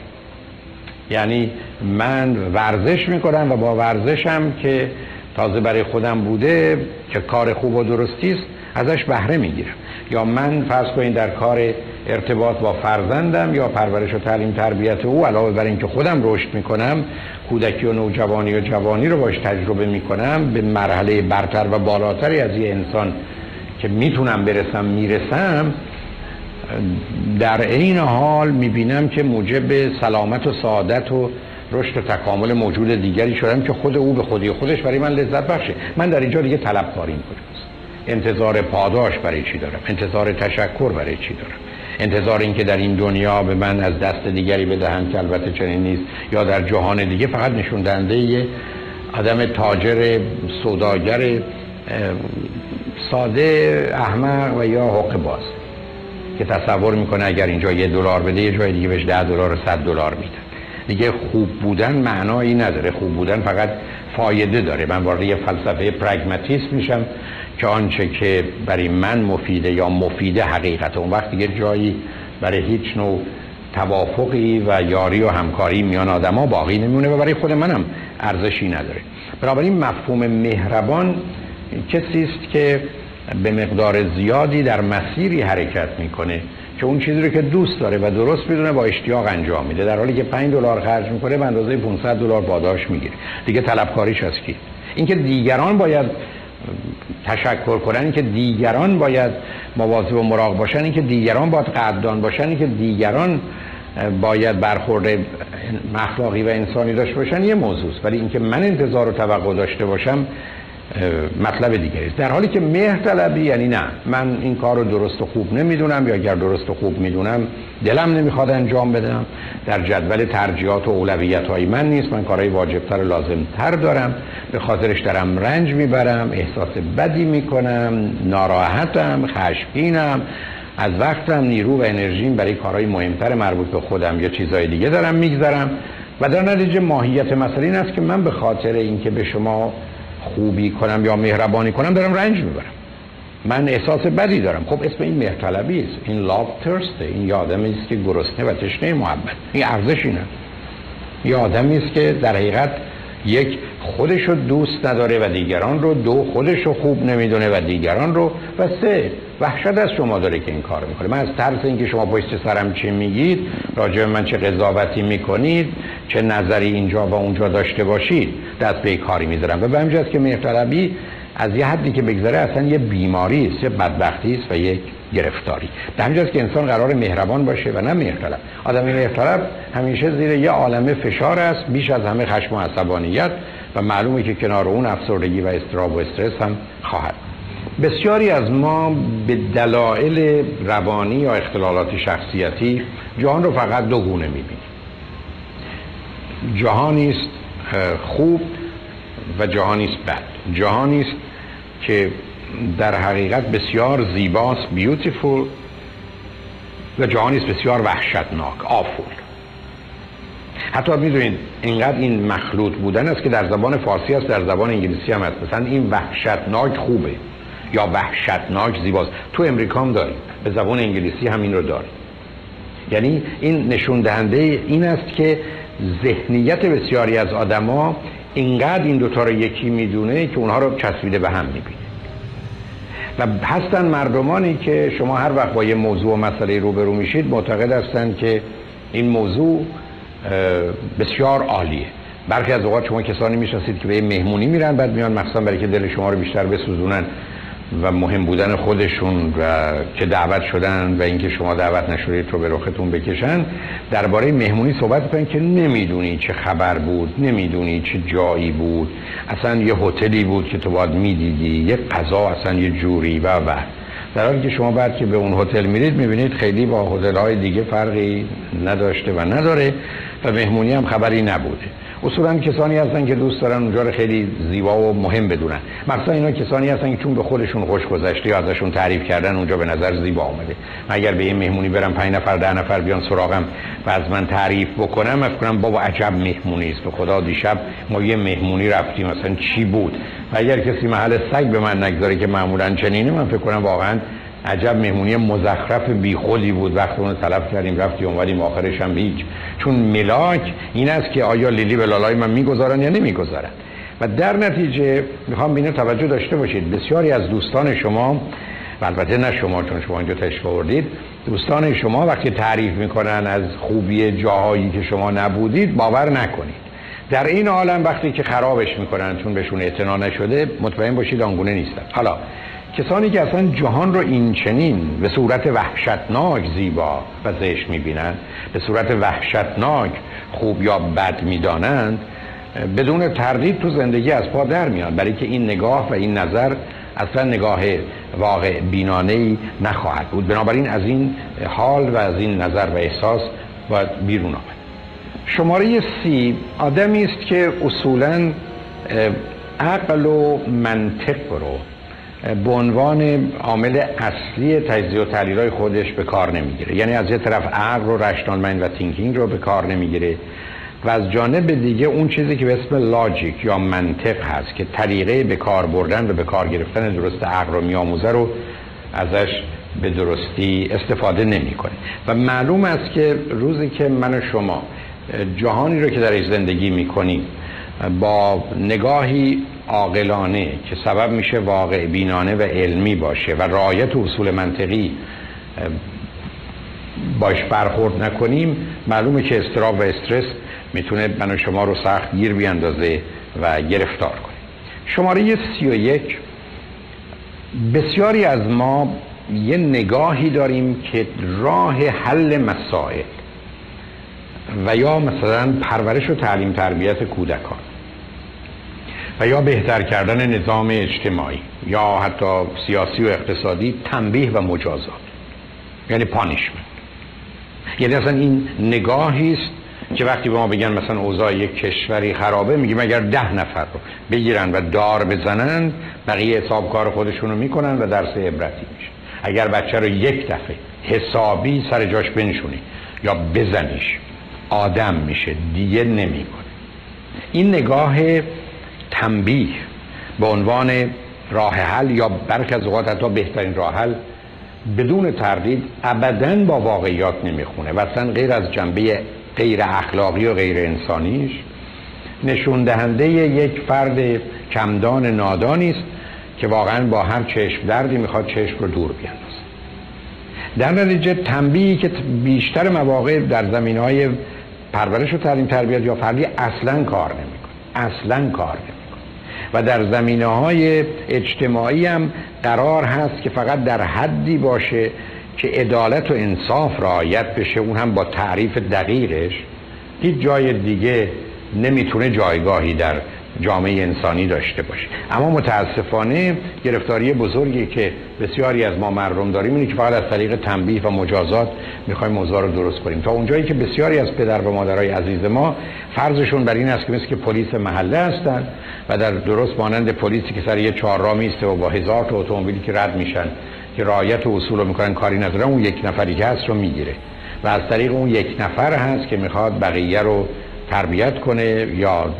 [SPEAKER 1] یعنی من ورزش می‌کنم و با ورزشم که تازه برای خودم بوده که کار خوب و درستی است ازش بهره می‌گیرم. یا من فرض کنید در کار ارتباط با فرزندم یا پرورش و تعلیم تربیت او علاوه بر اینکه خودم رشد می‌کنم کودکی و نوجوانی و جوانی رو باش تجربه می‌کنم به مرحله برتر و بالاتری از یه انسان که می‌تونم برسم می‌رسم در این حال می‌بینم که موجب سلامت و سعادت و رشد و تکامل موجود دیگری شدم که خود او به خودی خودش برای من لذت بخشه. من در اینجا دیگه طلب کاریم کجاست انتظار پاداش برای چی دارم؟ انتظار تشکر برای چی دارم؟ انتظار اینکه در این دنیا به من از دست دیگری بدهند که البته چنین نیست. یا در جهان دیگه فقط نشون دهنده آدم تاجر سوداگر ساده احمق و یا حق باز. که تصور می‌کنه اگر اینجا یه دلار بده یه جای دیگه بهش ده دلار و صد دلار میده. دیگه خوب بودن معنایی نداره. خوب بودن فقط فایده داره. من وارد یه فلسفه پرگماتیسم میشم که آنچه که برای من مفیده یا مفیده حقیقت. اون وقت دیگه جایی برای هیچ نوع توافقی و یاری و همکاری میان آدما باقی نمیونه و برای خود منم ارزشی نداره. بنابراین مفهوم مهربان کسی است که به مقدار زیادی در مسیری حرکت می‌کنه که اون چیزی رو که دوست داره و درست می‌دونه با اشتیاق انجام میده. در حالی که 5 دلار خرج می‌کنه به اندازه 500 دلار پاداش می‌گیره. دیگه طلبکاریش از کی؟ اینکه دیگران باید تشکر کنن اینکه دیگران باید مواظب و مراقب باشن اینکه دیگران باید قدردان باشن اینکه دیگران باید برخورد مخلاقی و انسانی داشته باشن یه موضوع ولی اینکه من انتظار و توقع داشته باشم مطلب دیگری است. در حالی که مهر طلبی یعنی نه. من این کار رو درست و خوب نمی‌دونم یا اگر درست و خوب می‌دونم دلم نمی‌خواد انجام بدم. در جدول ترجیحات و اولویت های من نیست. من کارهای واجبتر و لازمتر دارم. به خاطرش دارم رنج می‌برم احساس بدی می‌کنم ناراحتم خشمگینم از وقتم نیرو و انرژیم برای کارهای مهمتر مربوط به خودم یا چیزهای دیگه دارم می‌گذارم و در نتیجه ماهیت مسئله این است که من به خاطر اینکه به شما خوبی کنم یا مهربانی کنم دارم رنج می‌برم. من احساس بدی دارم. خب اسم این مهرطلبی است. این لاو ترسته این یه است که گرسنه و تشنه محبت. این ارزش اینه. یه آدمی است که در حقیقت یک خودش رو دوست نداره و دیگران رو دو خودش رو خوب نمی‌دونه و دیگران رو و سه وحشت از شما داره که این کار می‌کنه. من از ترس اینکه شما پشت سرم چی میگید راجع من چه قضاوتی می‌کنید چه نظری اینجا و اونجا داشته باشید دست به کاری می‌ذارم. و به همجاست که مهرطلبی از یه حدی که بگذره اصلا یه بیماری است یه بدبختی است و یک گرفتاری. به همجاست که انسان قرار مهربان باشه و نه مهرطلب آدم مهرطلب همیشه زیر یه عالمه فشار است بیش از همه خشم و عصبانیت و معلومه که کنار اون افسردگی و استراب و استرس هم خواهد بسیاری از ما به دلایل روانی یا اختلالات شخصیتی جهان رو فقط دو گونه می‌بینیم. جهانی است خوب و جهانی است بد. جهانی است که در حقیقت بسیار زیباست بیوتیفول و جهانی است بسیار وحشتناک آفول حتی می‌دونید اینقدر این مخلوط بودن است که در زبان فارسی است در زبان انگلیسی هم هست مثلا این وحشتناک خوبه. یا وحشتناک زیباست. تو امریکا هم داریم به زبان انگلیسی همین رو داریم یعنی این نشون دهنده این است که ذهنیت بسیاری از آدما اینقدر این دوتا رو یکی می‌دونه که اونها رو چسبیده به هم می‌بینه. و هستن مردمانی که شما هر وقت با یه موضوع و مسئله روبرو میشید معتقد هستن که این موضوع بسیار عالیه. برخی از اوقات شما کسانی می‌شناسید که به مهمونی میرن بعد میان مخصوصا برای که دل شما رو بیشتر بسوزونن. و مهم بودن خودشون و که دعوت شدن و اینکه شما دعوت نشدید رو به رختون بکشن درباره مهمونی صحبت کنن که نمی‌دونی چه خبر بود نمی‌دونی چه جایی بود. اصلا یه هتلی بود که تو باید می‌دیدی یه قضا اصلا یه جوری و و. در حالی که شما بعد که به اون هتل میرید می‌بینید خیلی با هتل های دیگه فرقی نداشته و نداره و مهمونی هم خبری نبوده. اصولا کسانی هستن که دوست دارن اونجا رو خیلی زیبا و مهم بدونن. مثلا اینا کسانی هستن که چون به خودشون خوش گذشته یا ازشون تعریف کردن اونجا به نظر زیبا آمده من اگر به یه مهمونی برم پنج نفر ده نفر بیان سراغم و از من تعریف بکنم من کنم بابا عجب مهمونی است. به خدا دیشب ما یه مهمونی رفتیم. مثلا چی بود؟ و اگر کسی محل سگ به من نگذاره که معمولا چنینه من فکر کنم واقعا عجب مهمونی مزخرف بیخودی بود. وقت اون طلب کردیم رفتیم اومدیم آخرش هم هیچ. چون ملاک این است که آیا لیلی به لالای من می‌گذارن یا نمی‌گذارن. و در نتیجه می‌خوام بینه توجه داشته باشید. بسیاری از دوستان شما و البته نه شما چون شما اینجا تشریف آوردید دوستان شما وقتی تعریف می‌کنن از خوبی جاهایی که شما نبودید باور نکنید. در این عالم وقتی که خرابش می‌کنن چون بهشون اعتنا نشده مطمئن باشید آنگونه نیستن. حالا کسانی که اصلا جهان رو این چنین به صورت وحشتناک زیبا و زشت می‌بینند به صورت وحشتناک خوب یا بد می‌دانند بدون تردید تو زندگی از پا در میان. برای که این نگاه و این نظر اصلا نگاه واقع بینانه ای نخواهد بود. بنابراین از این حال و از این نظر و احساس باید بیرون آمد. شماره سی آدمی است که اصولا عقل و منطق رو به عنوان عامل اصلی تجزیه و تحلیل خودش به کار نمی‌گیره. یعنی از یه طرف عقل و رشتانمند و تینکینگ رو به کار نمی‌گیره و از جانب دیگه اون چیزی که به اسم لاجیک یا منطق هست که طریقه به کار بردن و به کار گرفتن درست عقل رو میآموزه رو ازش به درستی استفاده نمی‌کنه. و معلوم است که روزی که من و شما جهانی رو که درش زندگی می‌کنیم با نگاهی عاقلانه که سبب میشه واقع بینانه و علمی باشه و رعایت اصول منطقی باش برخورد نکنیم معلومه که استراب و استرس می‌تونه من و شما رو سخت گیر بیاندازه و گرفتار کنه. شماره سی و یک بسیاری از ما یه نگاهی داریم که راه حل مسائل و یا مثلا پرورش و تعلیم تربیت کودکان. و یا بهتر کردن نظام اجتماعی یا حتی سیاسی و اقتصادی تنبیه و مجازات. یعنی پانیشمنت. یعنی اصلا این نگاهی است که وقتی به ما بگن مثلا اوضاع یک کشوری خرابه میگیم اگر ده نفر رو بگیرن و دار بزنن بقیه حساب کار خودشونو می‌کنن و درس عبرتی میشه. اگر بچه رو یک دفعه حسابی سر جاش بنشونی یا بزنیش آدم میشه دیگه نمی‌کنه. این نگاه تنبیه به عنوان راه حل یا برک از اوقات حتی بهترین راه حل بدون تردید ابدا با واقعیات نمی‌خونه و اصلا غیر از جنبه غیر اخلاقی و غیر انسانیش نشون دهنده یک فرد کمدان نادانی است که واقعا با هر چشم دردی می‌خواد چشم رو دور بیاندازه. در نتیجه تنبیهی که بیشتر مواقع در زمین های پرورش و تعلیم تربیت یا فردی اصلا کار نمی‌کنه. اصلا کار نمی‌کنه. و در زمینه های اجتماعی هم قرار هست که فقط در حدی باشه که عدالت و انصاف رعایت بشه. اون هم با تعریف دقیقش. هیچ جای دیگه نمی‌تونه جایگاهی در جامعه انسانی داشته باشه. اما متاسفانه گرفتاری بزرگی که بسیاری از ما مردم داریم اینه که فقط از طریق تنبیه و مجازات می‌خوایم موضوع رو درست کنیم. تا اونجایی که بسیاری از پدر و مادرای عزیز ما فرضشون بر این است که که پلیس محله هستن و در درست مانند پلیسی که سر یه چهارراه میسته و با هزار تا اتومبیلی که رد میشن که رعایت اصول رو می‌کنن کاری ندارن اون یک نفری که هست رو می‌گیره. و از طریق اون یک نفر هست که می‌خواد بقیه رو تربیت کنه یا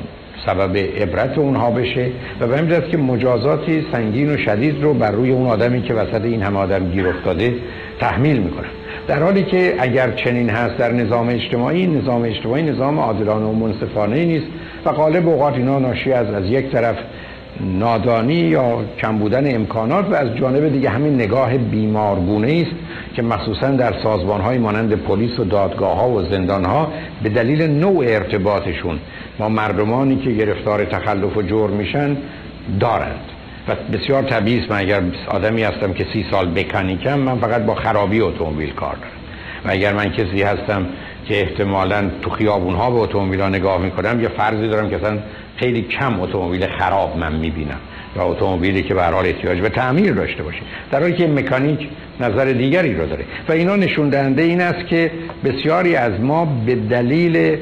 [SPEAKER 1] سبب عبرت اونها بشه و به همین که مجازاتی سنگین و شدید رو بر روی اون آدمی که وسط این همه آدم گیر افتاده تحمیل می‌کنن در حالی که اگر چنین هست در نظام اجتماعی نظام اجتماعی نظام عادلانه و منصفانه نیست و غالب اوقات اینا ناشی از از یک طرف نادانی یا کم بودن امکانات و از جانب دیگه همین نگاه بیمارگونه است که مخصوصا در سازمان های مانند پلیس و دادگاه ها و زندان ها به دلیل نوع ارتباطشون ما مردمانی که گرفتار تخلف و جرم میشن دارند. و بسیار طبیعی من اگر آدمی هستم که سی سال بکانیکم من فقط با خرابی اتومبیل کار دارم. و اگر من کسی هستم که احتمالا تو خیابون ها به اتومبیل ها نگاه می‌کنم یه فرضی دارم که اصلا خیلی کم اتومبیل خراب من می‌بینم یا اتومبیلی که به حال احتیاج به تعمیر داشته باشه در حالی که مکانیک نظر دیگری رو داره. و اینا نشون دهنده این است که بسیاری از ما به دلیل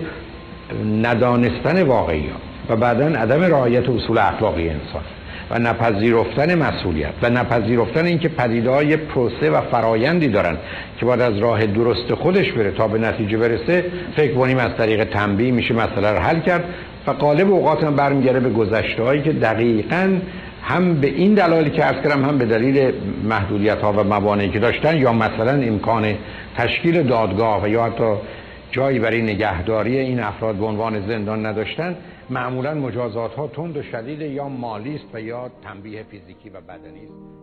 [SPEAKER 1] ندانستن واقعی ها و بعدا عدم رعایت اصول اخلاقی انسان. و نپذیرفتن مسئولیت و نپذیرفتن اینکه پدیده های پروسه و فرایندی دارن که باید از راه درست خودش بره تا به نتیجه برسه فکر کنیم از طریق تنبیه میشه مسئله رو حل کرد و قالب اوقات هم برمیگره به گذشته هایی که دقیقا هم به این دلایلی که ارز کردم هم به دلیل محدودیت ها و موانعی که داشتن یا مثلا امکان تشکیل دادگاه و یا حتی جایی برای نگهداری این افراد به عنوان زندان نداشتن معمولا مجازات ها تند و شدید یا مالی است و یا تنبیه فیزیکی و بدنی است.